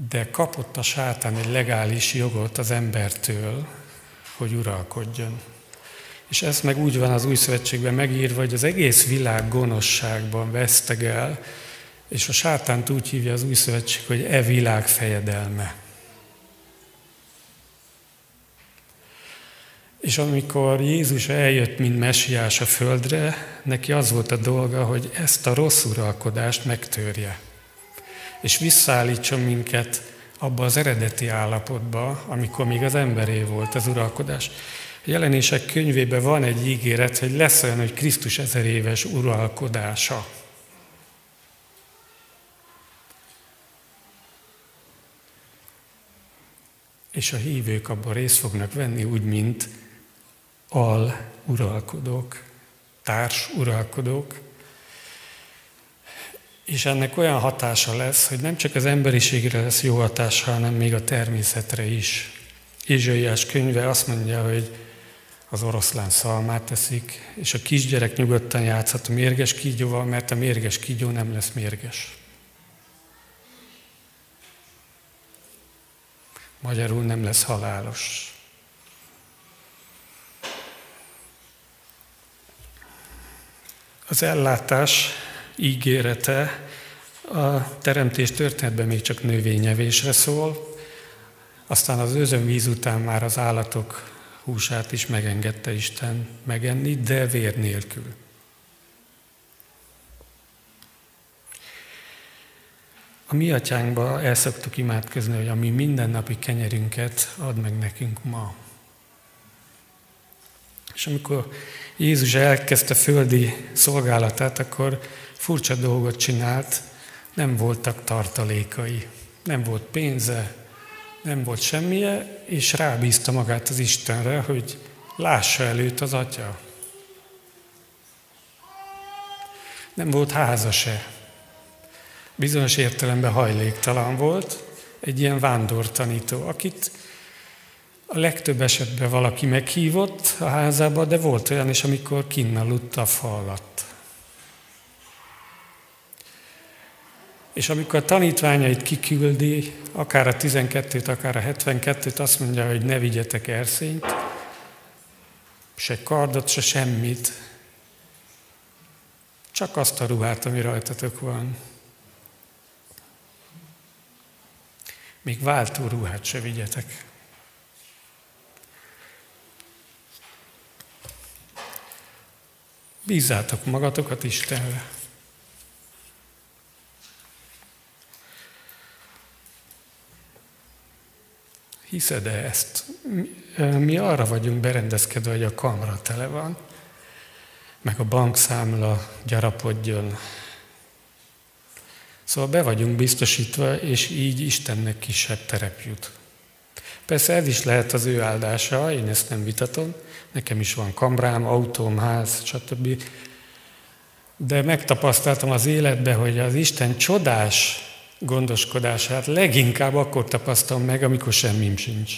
De kapott a sátán egy legális jogot az embertől, hogy uralkodjon. És ez meg úgy van az új szövetségben megírva, hogy az egész világ gonoszságban vesztegel, és a sátánt úgy hívja az új szövetség, hogy e világ fejedelme. És amikor Jézus eljött, mint messiás a földre, neki az volt a dolga, hogy ezt a rossz uralkodást megtörje. És visszaállítson minket abba az eredeti állapotba, amikor még az emberé volt az uralkodás. A jelenések könyvében van egy ígéret, hogy lesz olyan, hogy Krisztus ezer éves uralkodása. És a hívők abban részt fognak venni úgy, mint al uralkodók, társ uralkodók, és ennek olyan hatása lesz, hogy nem csak az emberiségre lesz jó hatása, hanem még a természetre is. Ézsaiás könyve azt mondja, hogy az oroszlán szalmát teszik, és a kisgyerek nyugodtan játszhat a mérges kígyóval, mert a mérges kígyó nem lesz mérges. Magyarul nem lesz halálos. Az ellátás ígérete a teremtés történetben még csak növényevésre szól, aztán az özönvíz után már az állatok húsát is megengedte Isten megenni, de vér nélkül. A mi atyánkba el szoktuk imádkozni, hogy a mi mindennapi kenyerünket add meg nekünk ma. És amikor Jézus elkezdte földi szolgálatát, akkor furcsa dolgot csinált, nem voltak tartalékai, nem volt pénze, nem volt semmije, és rábízta magát az Istenre, hogy lássa előtt az atya. Nem volt háza se. Bizonyos értelemben hajléktalan volt, egy ilyen vándortanító, akit a legtöbb esetben valaki meghívott a házába, de volt olyan is, amikor kinnaludt a fa alatt. És amikor a tanítványait kiküldi, akár a 12-t, akár a 72-t, azt mondja, hogy ne vigyetek erszényt, se kardot, se semmit, csak azt a ruhát, ami rajtatok van. Még váltó ruhát se vigyetek. Bízzátok magatokat Istenre. Hiszed-e ezt? Mi arra vagyunk berendezkedve, hogy a kamra tele van, meg a bankszámla gyarapodjon. Szóval be vagyunk biztosítva, és így Istennek kisebb terep jut. Persze ez is lehet az ő áldása, én ezt nem vitatom. Nekem is van kamrám, autóm, ház, stb. De megtapasztaltam az életbe, hogy az Isten csodás gondoskodását leginkább akkor tapasztalom meg, amikor semmim sincs.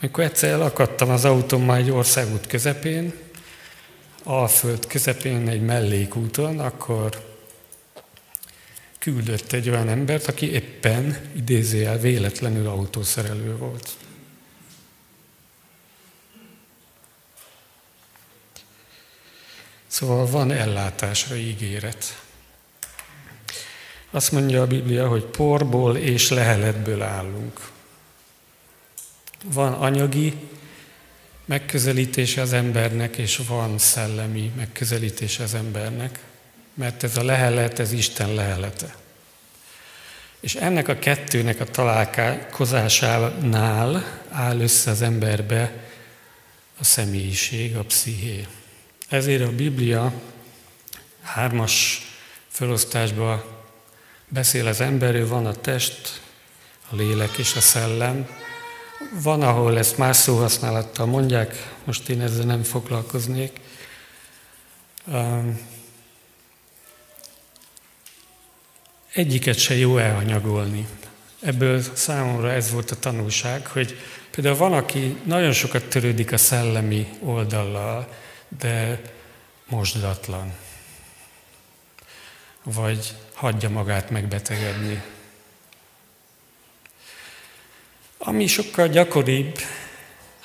Amikor egyszer elakadtam az autómmal egy országút közepén, Alföld közepén egy mellékúton, akkor küldött egy olyan embert, aki éppen, idézőjel, véletlenül autószerelő volt. Szóval van ellátásra ígéret. Azt mondja a Biblia, hogy porból és leheletből állunk. Van anyagi megközelítése az embernek, és van szellemi megközelítése az embernek, mert ez a lehelet, ez Isten lehelete. És ennek a kettőnek a találkozásánál áll össze az emberbe a személyiség, a psziché. Ezért a Biblia hármas felosztásba Beszél az emberről, van a test, a lélek és a szellem. Van, ahol ezt más szóhasználattal mondják, most én ezzel nem foglalkoznék. Egyiket se jó elhanyagolni. Ebből számomra ez volt a tanulság, hogy például van, aki nagyon sokat törődik a szellemi oldallal, de mosdatlan. Vagy hagyja magát megbetegedni. Ami sokkal gyakoribb,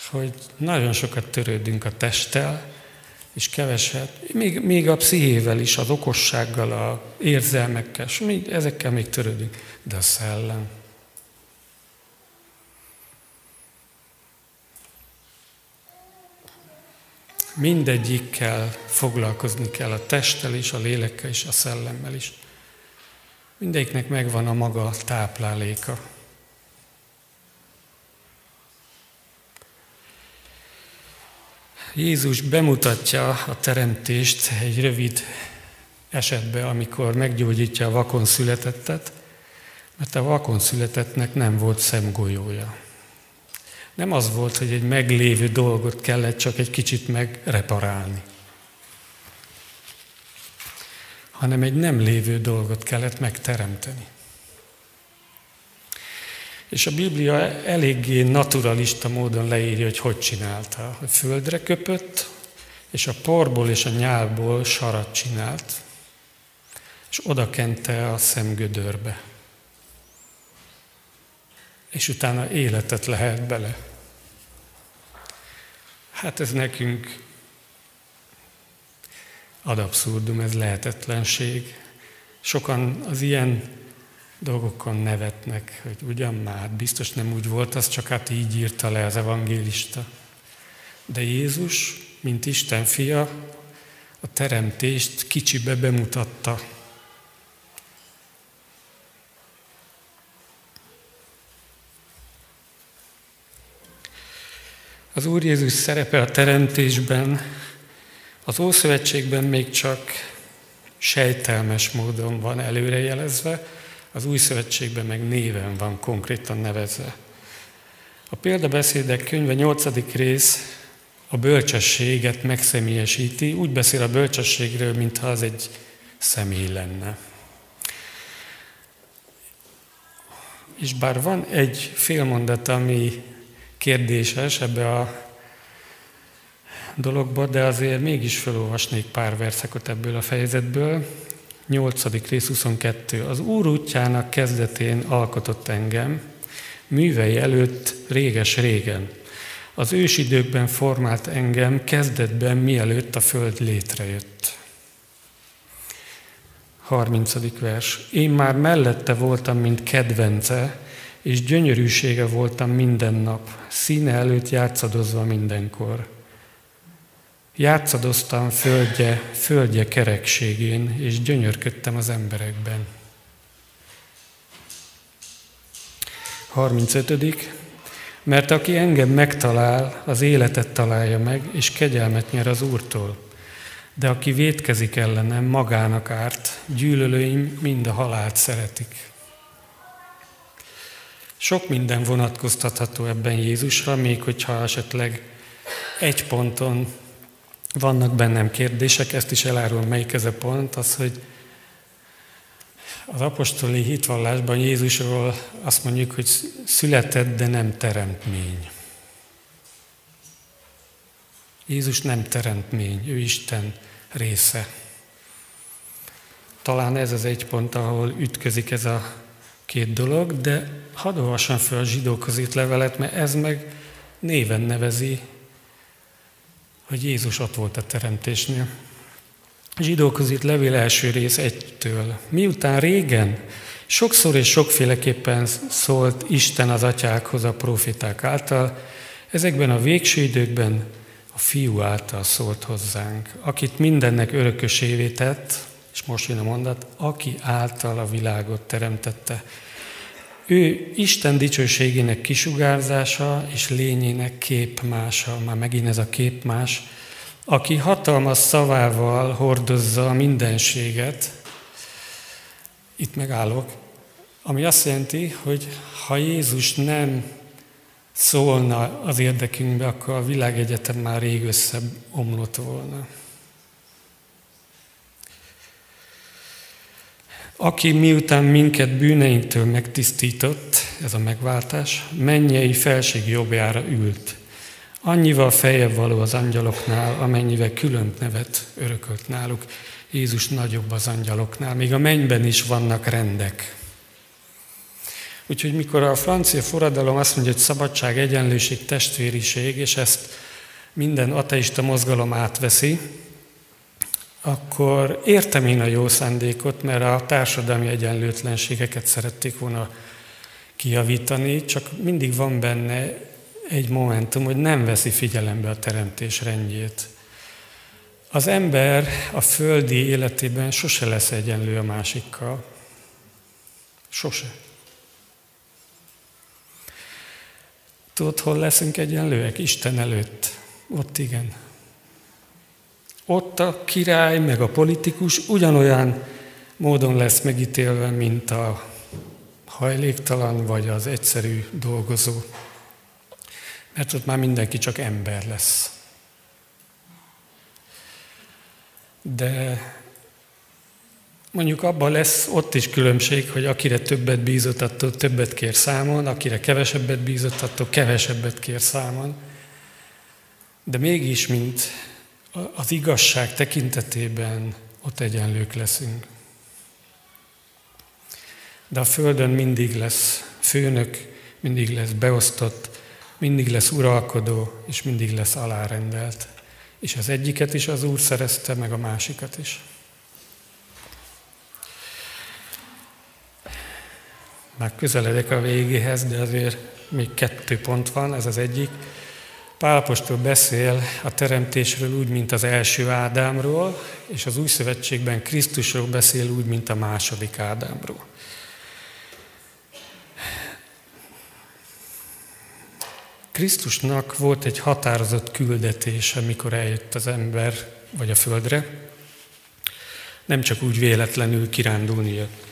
hogy nagyon sokat törődünk a testtel, és keveset, még, még a pszichével is, az okossággal, a érzelmekkel, és még, ezekkel még törődünk, de a szellem. Mindegyikkel foglalkozni kell, a testtel is, a lélekkel is, a szellemmel is. Mindegyiknek megvan a maga tápláléka. Jézus bemutatja a teremtést egy rövid esetbe, amikor meggyógyítja a vakon születettet, mert a vakon születettnek nem volt szemgolyója. Nem az volt, hogy egy meglévő dolgot kellett csak egy kicsit megreparálni, hanem egy nem lévő dolgot kellett megteremteni. És a Biblia eléggé naturalista módon leírja, hogy hogy csinálta. Hogy földre köpött, és a porból és a nyálból sarat csinált, és oda kente a szemgödörbe. És utána életet lehet bele. Hát ez nekünk ad abszurdum, ez lehetetlenség. Sokan az ilyen dolgokon nevetnek, hogy ugyan már, biztos nem úgy volt, az csak hát így írta le az evangélista. De Jézus, mint Isten fia, a teremtést kicsibe bemutatta. Az Úr Jézus szerepe a teremtésben, az Ószövetségben még csak sejtelmes módon van előrejelezve, az új szövetségben meg néven van konkrétan nevezve. A példabeszédek könyve 8. rész a bölcsességet megszemélyesíti, úgy beszél a bölcsességről, mintha az egy személy lenne. És bár van egy félmondat, ami kérdéses ebbe a dologba, de azért mégis felolvasnék pár verszakot ebből a fejezetből. 8. rész 22. Az Úr útjának kezdetén alkotott engem, művei előtt réges-régen. Az ősidőkben formált engem kezdetben, mielőtt a föld létrejött. 30. vers. Én már mellette voltam, mint kedvence, és gyönyörűsége voltam minden nap, színe előtt játszadozva mindenkor. Játszadoztam földje, földje kerekségén, és gyönyörködtem az emberekben. 35. Mert aki engem megtalál, az életet találja meg, és kegyelmet nyer az Úrtól. De aki vétkezik ellenem, magának árt, gyűlölőim mind a halált szeretik. Sok minden vonatkoztatható ebben Jézusra, még hogyha esetleg egy ponton vannak bennem kérdések, ezt is elárul, melyik ez a pont, az, hogy az apostoli hitvallásban Jézusról azt mondjuk, hogy született, de nem teremtmény. Jézus nem teremtmény, ő Isten része. Talán ez az egy pont, ahol ütközik ez a két dolog, de hadd olvassam fel a zsidókhoz írt levelet, mert ez meg néven nevezi hogy Jézus ott volt a teremtésnél. Zsidókhoz itt levél első rész egytől. Miután régen sokszor és sokféleképpen szólt Isten az atyákhoz a profiták által, ezekben a végső időkben a fiú által szólt hozzánk, akit mindennek örökösévé tett, és most jön a mondat, aki által a világot teremtette. Ő Isten dicsőségének kisugárzása és lényének képmása, már megint ez a képmás, aki hatalmas szavával hordozza a mindenséget, itt megállok, ami azt jelenti, hogy ha Jézus nem szólna az érdekünkbe, akkor a világegyetem már rég összeomlott volna. Aki miután minket bűneinktől megtisztított, ez a megváltás, mennyei felség jobbjára ült. Annyival feljebb való az angyaloknál, amennyivel külön nevet örökölt náluk. Jézus nagyobb az angyaloknál, még a mennyben is vannak rendek. Úgyhogy mikor a francia forradalom azt mondja, hogy szabadság, egyenlőség, testvériség, és ezt minden ateista mozgalom átveszi, akkor értem én a jó szándékot, mert a társadalmi egyenlőtlenségeket szerették volna kijavítani, csak mindig van benne egy momentum, hogy nem veszi figyelembe a teremtés rendjét. Az ember a földi életében sose lesz egyenlő a másikkal. Sose. Tudod, hol leszünk egyenlőek? Isten előtt. Ott igen. Ott a király, meg a politikus ugyanolyan módon lesz megítélve, mint a hajléktalan vagy az egyszerű dolgozó. Mert ott már mindenki csak ember lesz. De mondjuk abban lesz ott is különbség, hogy akire többet bízott, attól többet kér számon, akire kevesebbet bízott, attól kevesebbet kér számon. De mégis, mint az igazság tekintetében ott egyenlők leszünk. De a Földön mindig lesz főnök, mindig lesz beosztott, mindig lesz uralkodó, és mindig lesz alárendelt. És az egyiket is az Úr szerezte, meg a másikat is. Már közeledek a végéhez, de azért még kettő pont van, ez az egyik. Pálapostól beszél a teremtésről úgy, mint az első Ádámról, és az új szövetségben Krisztusról beszél úgy, mint a második Ádámról. Krisztusnak volt egy határozott küldetése, amikor eljött az ember vagy a földre. Nem csak úgy véletlenül kirándulni jött.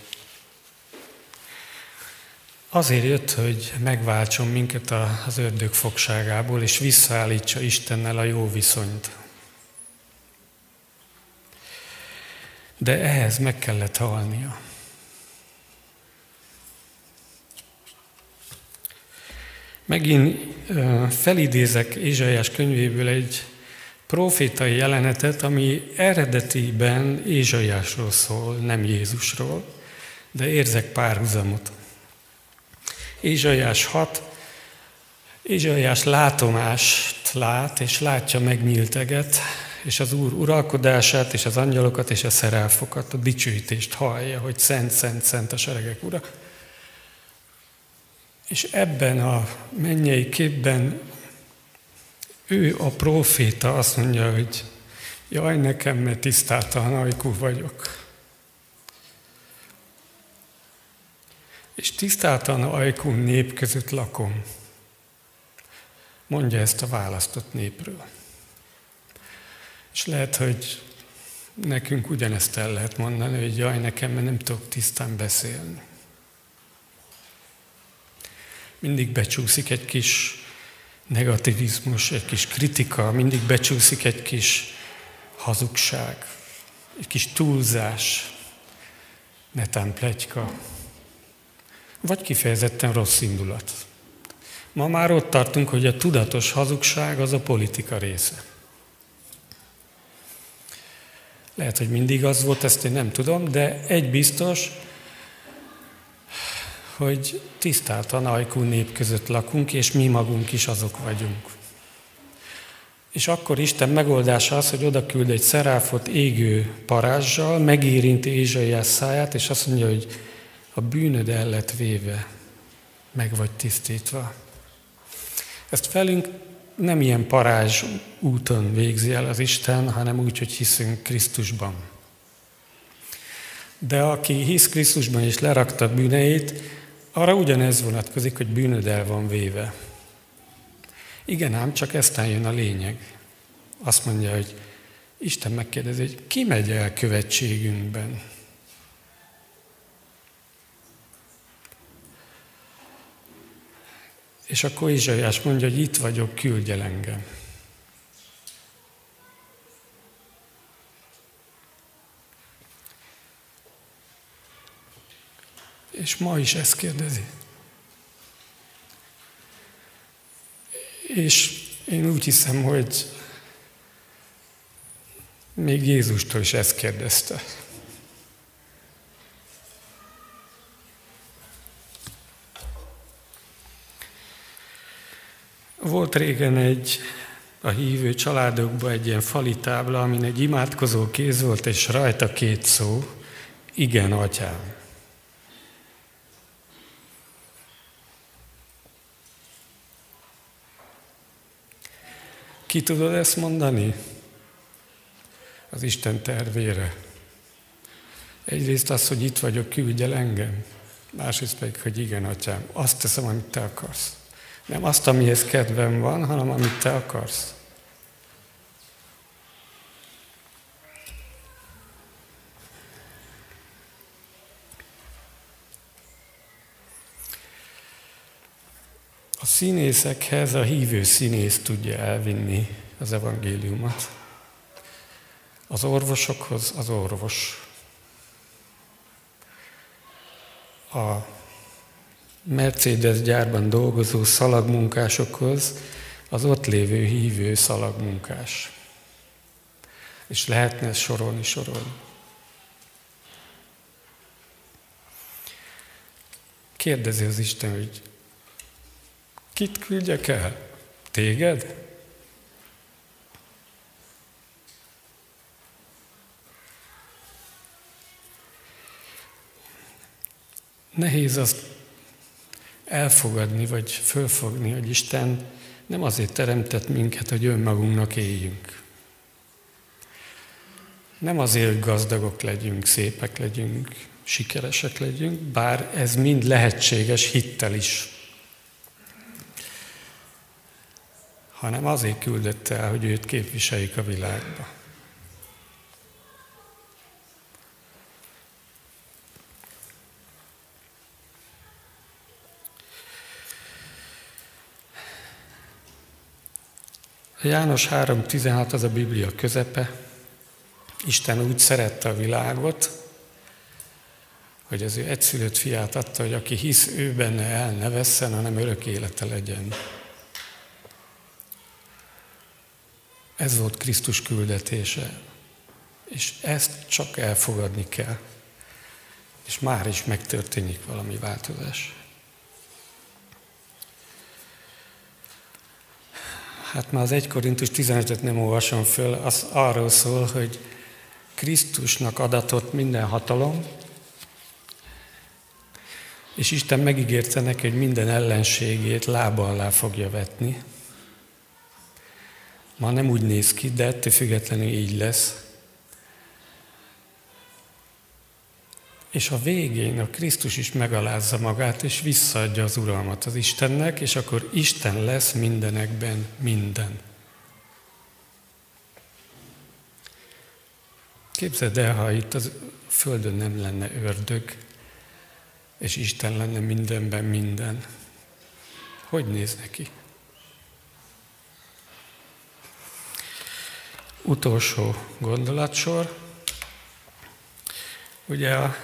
Azért jött, hogy megváltson minket az ördög fogságából, és visszaállítsa Istennel a jó viszonyt. De ehhez meg kellett halnia. Megint felidézek Ézsaiás könyvéből egy profétai jelenetet, ami eredetiben Ézsaiásról szól, nem Jézusról, de érzek párhuzamot. Ézsaiás 6, Ézsaiás látomást lát, és látja megnyílteget, és az Úr uralkodását, és az angyalokat, és a szerelfokat, a dicsőítést hallja, hogy szent, szent, szent a seregek ura. És ebben a mennyei képben ő a proféta azt mondja, hogy jaj nekem, mert tisztáltalan ajkú vagyok. És tisztáltalan ajkú nép között lakom. Mondja ezt a választott népről. És lehet, hogy nekünk ugyanezt el lehet mondani, hogy jaj nekem, nem tudok tisztán beszélni mindig becsúszik egy kis negativizmus, egy kis kritika, mindig becsúszik egy kis hazugság, egy kis túlzás, netán plegyka, vagy kifejezetten rossz indulat. Ma már ott tartunk, hogy a tudatos hazugság az a politika része. Lehet, hogy mindig az volt, ezt én nem tudom, de egy biztos, hogy tisztáltan ajkú nép között lakunk, és mi magunk is azok vagyunk. És akkor Isten megoldása az, hogy oda küld egy szeráfot égő parázsal, megérinti Ézsaiás száját, és azt mondja, hogy a bűnöd el véve, meg vagy tisztítva. Ezt felünk nem ilyen parázs úton végzi el az Isten, hanem úgy, hogy hiszünk Krisztusban. De aki hisz Krisztusban és lerakta bűneit, arra ugyanez vonatkozik, hogy bűnöd el van véve. Igen ám, csak eztán jön a lényeg. Azt mondja, hogy Isten megkérdezi, hogy ki megy el követségünkben? És akkor Izsaiás mondja, hogy itt vagyok, küldj el engem. És ma is ezt kérdezi. És én úgy hiszem, hogy még Jézustól is ezt kérdezte. Volt régen egy a hívő családokban egy ilyen fali tábla, amin egy imádkozó kéz volt, és rajta két szó, igen, atyám. Ki tudod ezt mondani? Az Isten tervére. Egyrészt az, hogy itt vagyok, küldj engem. Másrészt pedig, hogy igen, atyám, azt teszem, amit te akarsz. Nem azt, amihez kedvem van, hanem amit te akarsz. A színészekhez a hívő színész tudja elvinni az evangéliumot. Az orvosokhoz az orvos. A Mercedes gyárban dolgozó szalagmunkásokhoz az ott lévő hívő szalagmunkás. És lehetne ezt sorolni, sorolni. Kérdezi az Isten, hogy kit küldjek el? Téged? Nehéz azt elfogadni, vagy fölfogni, hogy Isten nem azért teremtett minket, hogy önmagunknak éljünk. Nem azért, gazdagok legyünk, szépek legyünk, sikeresek legyünk, bár ez mind lehetséges hittel is. Hanem azért küldött el, hogy őt képviseljük a világba. János 3.16 az a Biblia közepe. Isten úgy szerette a világot, hogy az ő egyszülött fiát adta, hogy aki hisz ő benne el ne vesszen, hanem örök élete legyen. Ez volt Krisztus küldetése. És ezt csak elfogadni kell. És már is megtörténik valami változás. Hát már az 1 Korintus 15-öt nem olvasom föl, az arról szól, hogy Krisztusnak adatott minden hatalom, és Isten megígérte neki, hogy minden ellenségét lába alá fogja vetni. Ma nem úgy néz ki, de ettől függetlenül így lesz. És a végén a Krisztus is megalázza magát, és visszaadja az uralmat az Istennek, és akkor Isten lesz mindenekben minden. Képzeld el, ha itt a Földön nem lenne ördög, és Isten lenne mindenben minden. Hogy néz neki? Utolsó gondolatsor. Ugye a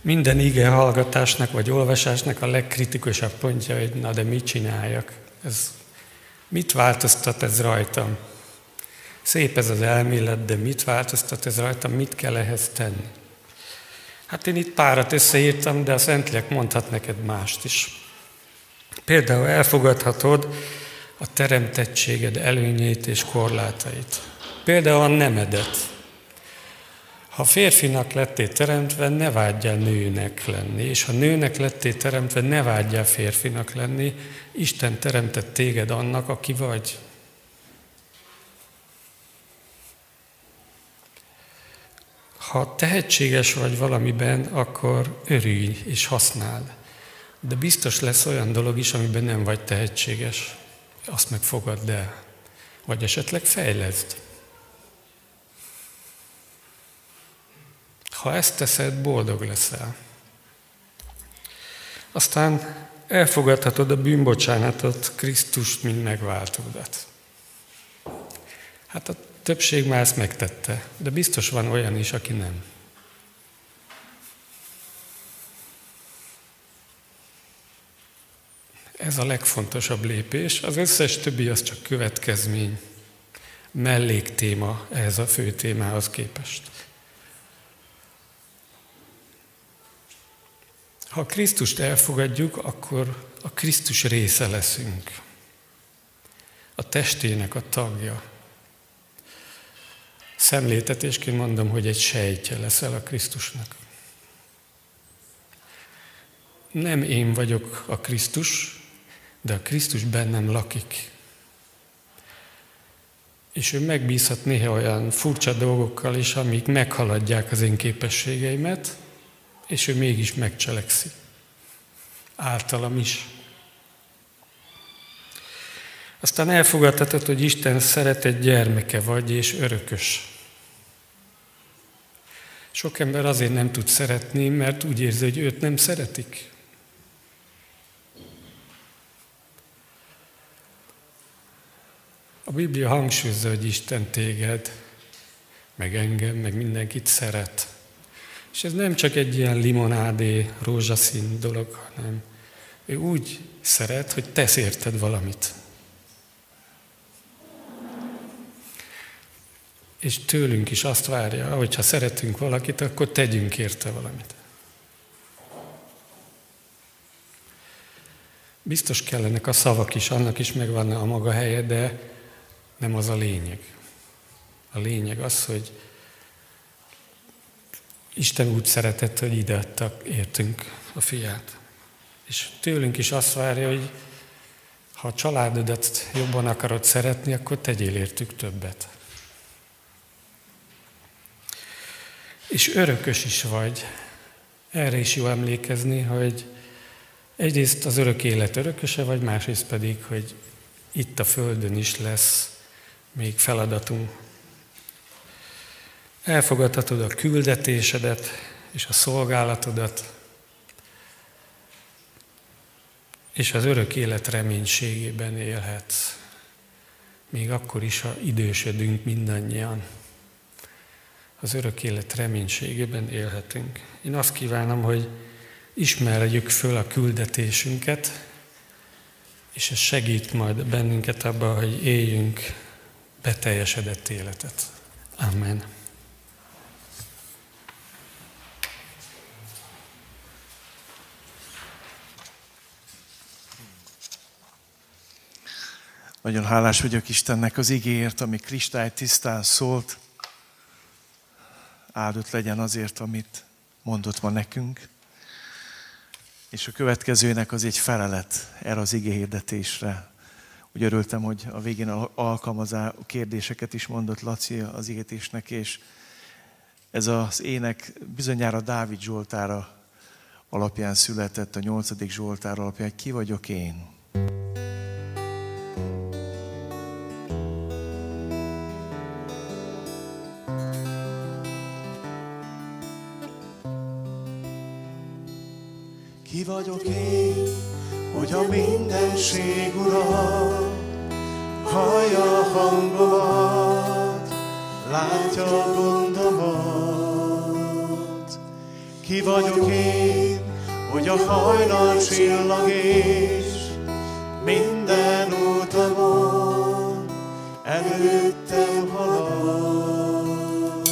minden ige hallgatásnak vagy olvasásnak a legkritikusabb pontja, hogy na de mit csináljak? Ez, mit változtat ez rajtam? Szép ez az elmélet, de mit változtat ez rajtam? Mit kell ehhez tenni? Hát én itt párat összeírtam, de a Szentlélek mondhat neked mást is. Például elfogadhatod a teremtettséged előnyét és korlátait. Például a nemedet. Ha férfinak lettél teremtve, ne vágyjál nőnek lenni, és ha nőnek lettél teremtve, ne vágyjál férfinak lenni, Isten teremtett téged annak, aki vagy. Ha tehetséges vagy valamiben, akkor örülj és használd. De biztos lesz olyan dolog is, amiben nem vagy tehetséges. Azt meg fogadd el. Vagy esetleg fejleszd. Ha ezt teszed, boldog leszel. Aztán elfogadhatod a bűnbocsánatot, Krisztust, mint megváltódat. Hát a többség már ezt megtette, de biztos van olyan is, aki nem. Ez a legfontosabb lépés, az összes többi az csak következmény, melléktéma ehhez a fő témához képest. Ha Krisztust elfogadjuk, akkor a Krisztus része leszünk. A testének a tagja. Szemléltetésként mondom, hogy egy sejtje leszel a Krisztusnak. Nem én vagyok a Krisztus, de a Krisztus bennem lakik. És ő megbízhat néha olyan furcsa dolgokkal is, amik meghaladják az én képességeimet, és ő mégis megcselekszi. Általam is. Aztán elfogadhatod, hogy Isten szeretett gyermeke vagy, és örökös. Sok ember azért nem tud szeretni, mert úgy érzi, hogy őt nem szeretik. A Biblia hangsúlyozza, hogy Isten téged, meg engem, meg mindenkit szeret. És ez nem csak egy ilyen limonádé, rózsaszín dolog, hanem ő úgy szeret, hogy tesz érted valamit. És tőlünk is azt várja, hogy ha szeretünk valakit, akkor tegyünk érte valamit. Biztos kellenek a szavak is, annak is megvan a maga helye, de nem az a lényeg. A lényeg az, hogy Isten úgy szeretett, hogy ide adtak, értünk a fiát. És tőlünk is azt várja, hogy ha a családodat jobban akarod szeretni, akkor tegyél értük többet. És örökös is vagy. Erre is jó emlékezni, hogy egyrészt az örök élet örököse vagy, másrészt pedig, hogy itt a Földön is lesz még feladatunk. Elfogadhatod a küldetésedet és a szolgálatodat, és az örök élet reménységében élhetsz. Még akkor is, ha idősödünk mindannyian. Az örök élet reménységében élhetünk. Én azt kívánom, hogy ismerjük föl a küldetésünket, és ez segít majd bennünket abban, hogy éljünk beteljesedett életet. Amen. Nagyon hálás vagyok Istennek az igéért, ami kristály tisztán szólt. Áldott legyen azért, amit mondott ma nekünk. És a következőnek az egy felelet erre az igéhirdetésre. Úgy örültem, hogy a végén alkalmazá kérdéseket is mondott Laci az égetésnek, és ez az ének bizonyára Dávid Zsoltára alapján született, a nyolcadik Zsoltár alapján, ki vagyok én. Ki vagyok én, hogy a mindenség ura hallja a hangomat, látja a gondomat. Ki vagyok én, hogy a hajnal csillag és minden útamon előttem halad.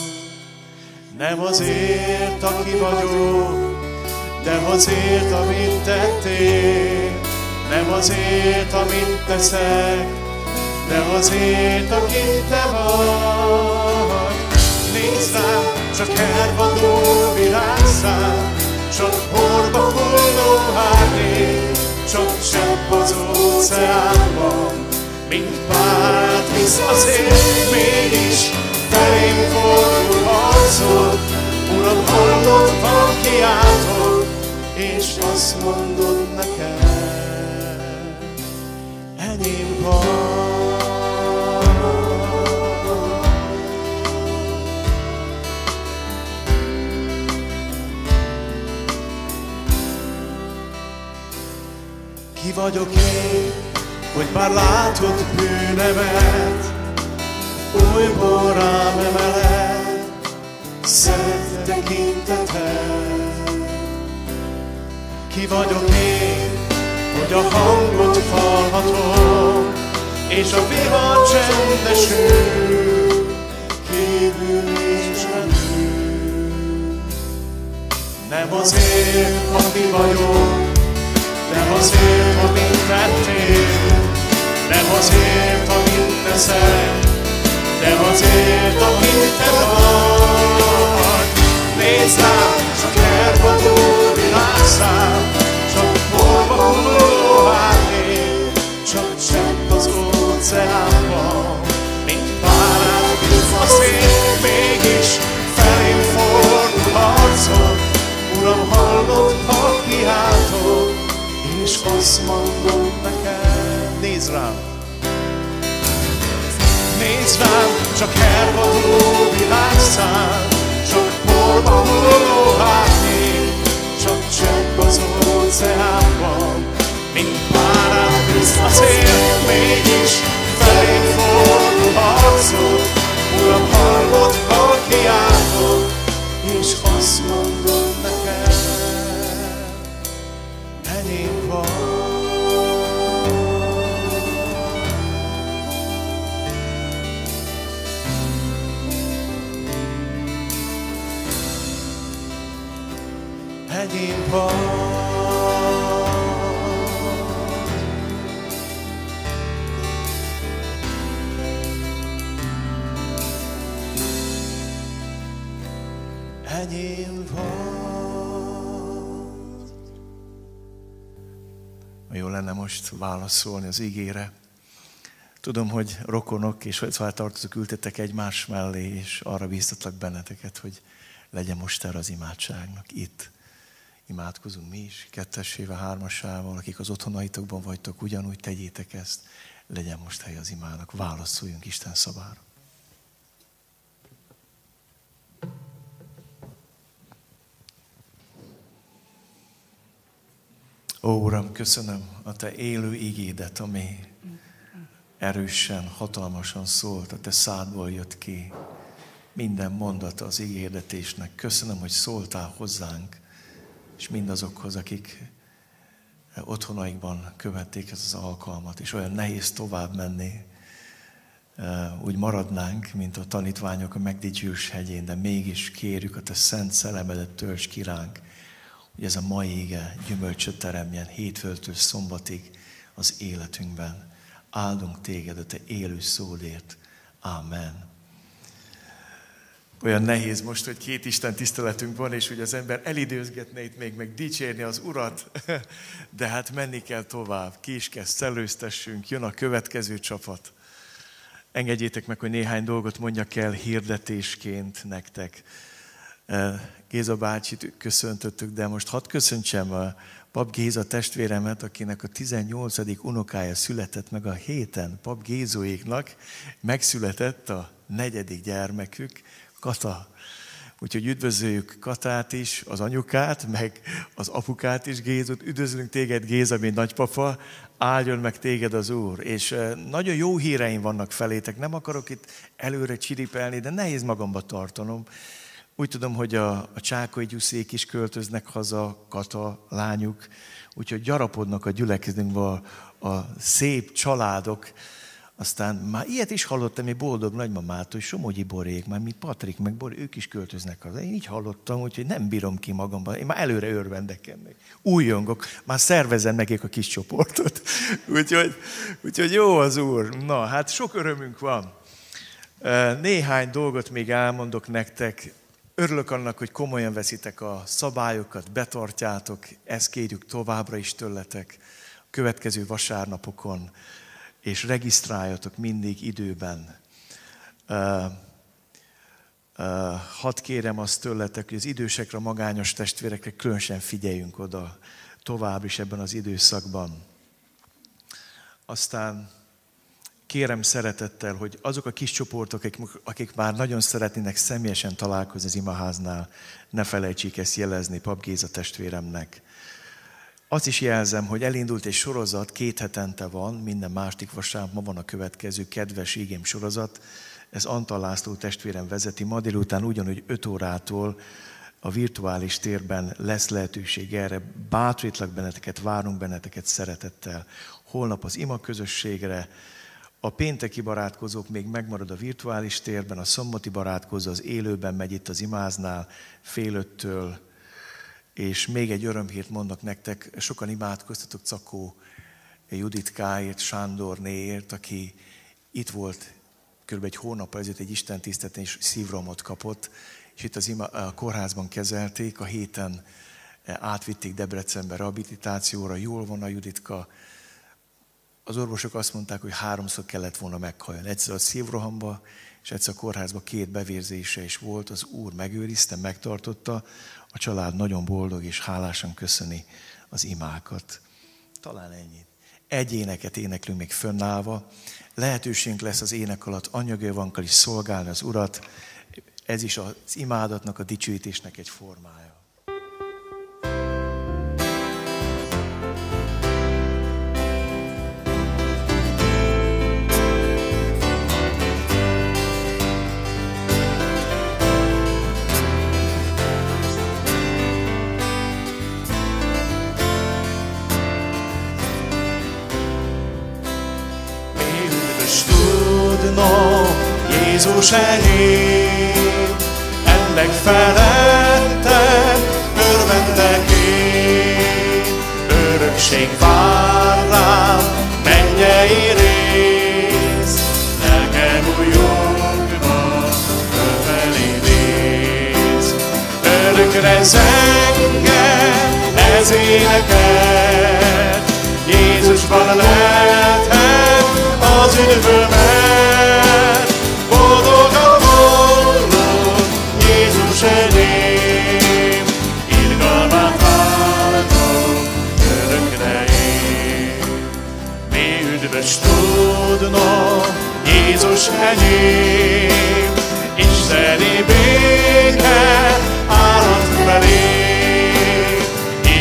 Nem azért, aki vagyok, de azért, amit tettél, nem azért, amit teszek, de azért, aki te vagy. Nézd rám, csak elvadó világszám, csak horba hulló hárné, csak sebb az óceánban, mint párt visz azért, mégis felém fordul arcod, Uram, hallottam, kiáltod, és azt mondod nekem, enyém van. Ki vagyok én, hogy bár látod bűnemet, újból rám emeled, szent tekinteted. Ki vagyok én, hogy a hangot hallhatom, és a vihar csendesül, kívül nincs Nem azért, aki vagyok, nem azért, amit tettél, nem azért, amit teszek, nem azért, amit te vagy. Nézd rám, csak elvadó csak porba hulló csak csepp az óceánban, mint párát a szél, mégis felém fordul arcod, Uram, hallod, ha kiáltod, és azt mondom rám, nézd rám, csak hervadó világszám, csak porba hulló csepp az óceánban, mint párát a szél, mégis felé fordul arcod, Uram, hallod, ha kiáltod, és azt mondod neked, enyém vagy. Enyém vagy. Enyém vagy. Jó lenne most válaszolni az ígére. Tudom, hogy rokonok és tartozók ültetek egymás mellé, és arra bíztatlak benneteket, hogy legyen most erre az imádságnak itt imádkozunk mi is, kettesével, hármasával, akik az otthonaitokban vagytok, ugyanúgy tegyétek ezt, legyen most hely az imának, válaszoljunk Isten szavára. Ó, Uram, köszönöm a Te élő igédet, ami erősen, hatalmasan szólt, a Te szádból jött ki. Minden mondata az ígérdetésnek. Köszönöm, hogy szóltál hozzánk és mindazokhoz, akik otthonaikban követték ezt az alkalmat, és olyan nehéz tovább menni, úgy maradnánk, mint a tanítványok a megdicsős hegyén, de mégis kérjük a te szent szellemedet tölts ki ránk, hogy ez a mai ége gyümölcsöt teremjen hétfőtől szombatig az életünkben. Áldunk téged a te élő szódért. Amen olyan nehéz most, hogy két Isten tiszteletünk van, és hogy az ember elidőzgetne itt még, meg dicsérni az Urat, de hát menni kell tovább, ki is kell szellőztessünk, jön a következő csapat. Engedjétek meg, hogy néhány dolgot mondjak el hirdetésként nektek. Géza bácsit köszöntöttük, de most hadd köszöntsem a Pap Géza testvéremet, akinek a 18. unokája született meg a héten. Pap Gézóéknak megszületett a negyedik gyermekük, Kata. Úgyhogy üdvözöljük Katát is, az anyukát, meg az apukát is, Gézot. Üdvözlünk téged, Géza, mint nagypapa. Áldjon meg téged az Úr. És nagyon jó híreim vannak felétek. Nem akarok itt előre csiripelni, de nehéz magamba tartanom. Úgy tudom, hogy a, a csákai gyuszék is költöznek haza, Kata, lányuk. Úgyhogy gyarapodnak a gyülekezetünkbe a, a szép családok, aztán már ilyet is hallottam egy boldog nagymamától, hogy Somogyi Borék, már mi Patrik, meg Bor, ők is költöznek haza. Én így hallottam, úgyhogy nem bírom ki magamban. Én már előre örvendek ennek. Újongok, már szervezem nekik a kis csoportot. úgyhogy, úgyhogy jó az Úr. Na, hát sok örömünk van. Néhány dolgot még elmondok nektek. Örülök annak, hogy komolyan veszitek a szabályokat, betartjátok, ezt kérjük továbbra is tőletek a következő vasárnapokon és regisztráljatok mindig időben. Uh, uh, hadd kérem azt tőletek, hogy az idősekre, a magányos testvérekre különösen figyeljünk oda tovább is ebben az időszakban. Aztán kérem szeretettel, hogy azok a kis csoportok, akik, akik már nagyon szeretnének személyesen találkozni az imaháznál, ne felejtsék ezt jelezni Pap Géza testvéremnek. Azt is jelzem, hogy elindult egy sorozat, két hetente van, minden másik vasárnap, ma van a következő kedves ígém sorozat. Ez Antal László testvérem vezeti. Ma délután ugyanúgy 5 órától a virtuális térben lesz lehetőség erre. Bátorítlak benneteket, várunk benneteket szeretettel. Holnap az ima közösségre, a pénteki barátkozók még megmarad a virtuális térben, a szombati barátkozó az élőben megy itt az imáznál, fél öttől, és még egy örömhírt mondok nektek, sokan imádkoztatok Cakó Juditkáért, Sándornéért, aki itt volt kb. egy hónap ezelőtt egy Isten és szívromot kapott, és itt az ima, a kórházban kezelték, a héten átvitték Debrecenbe rehabilitációra, jól van a Juditka, az orvosok azt mondták, hogy háromszor kellett volna meghajolni. Egyszer a szívrohamba, és egyszer a kórházba két bevérzése is volt. Az Úr megőrizte, megtartotta. A család nagyon boldog és hálásan köszöni az imákat. Talán ennyit. Egy éneket éneklünk még fönnállva. Lehetőségünk lesz az ének alatt anyagi is szolgálni az Urat. Ez is az imádatnak, a dicsőítésnek egy formája. Jézus enyém, ennek felette örvendek én. Örökség vár rám, mennyei rész, rész. Örökre zengem, ez éneket, Jézusban lehetett az üdvömet, Jézus enyém, Isteni béke állat felé,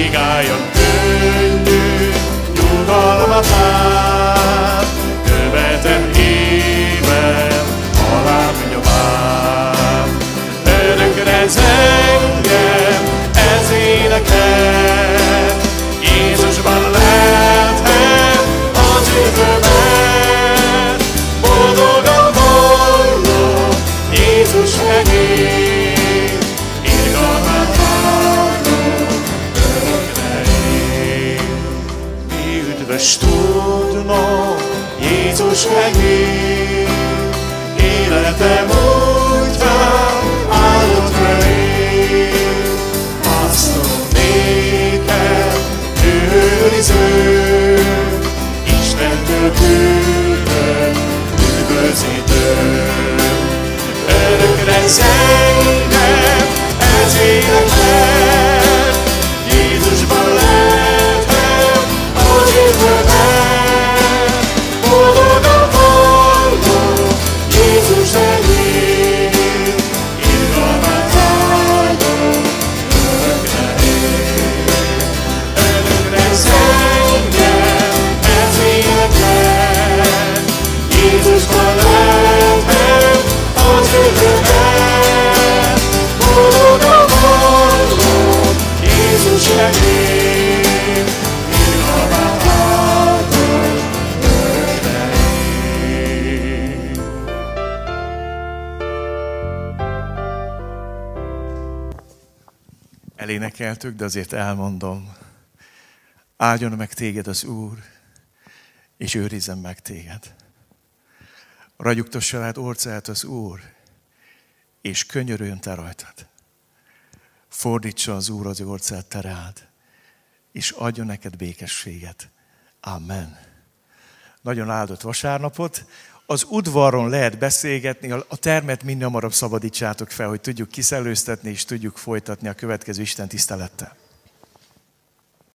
Igája könnyű, nyugalmat át, Jézus enyém, életem útján áldott felé. Pásztom néked, őriző, Istentől küldött, üdvözítő. Örökre zengem, Elénekeltük, de azért elmondom. Áldjon meg téged az Úr, és őrizzen meg téged. Ragyogtassa rád orcát az Úr, és könyörüljön te rajtad. Fordítsa az Úr az orcát te rád, és adjon neked békességet. Amen. Nagyon áldott vasárnapot. Az udvaron lehet beszélgetni, a termet minél hamarabb szabadítsátok fel, hogy tudjuk kiszellőztetni, és tudjuk folytatni a következő Isten tisztelettel.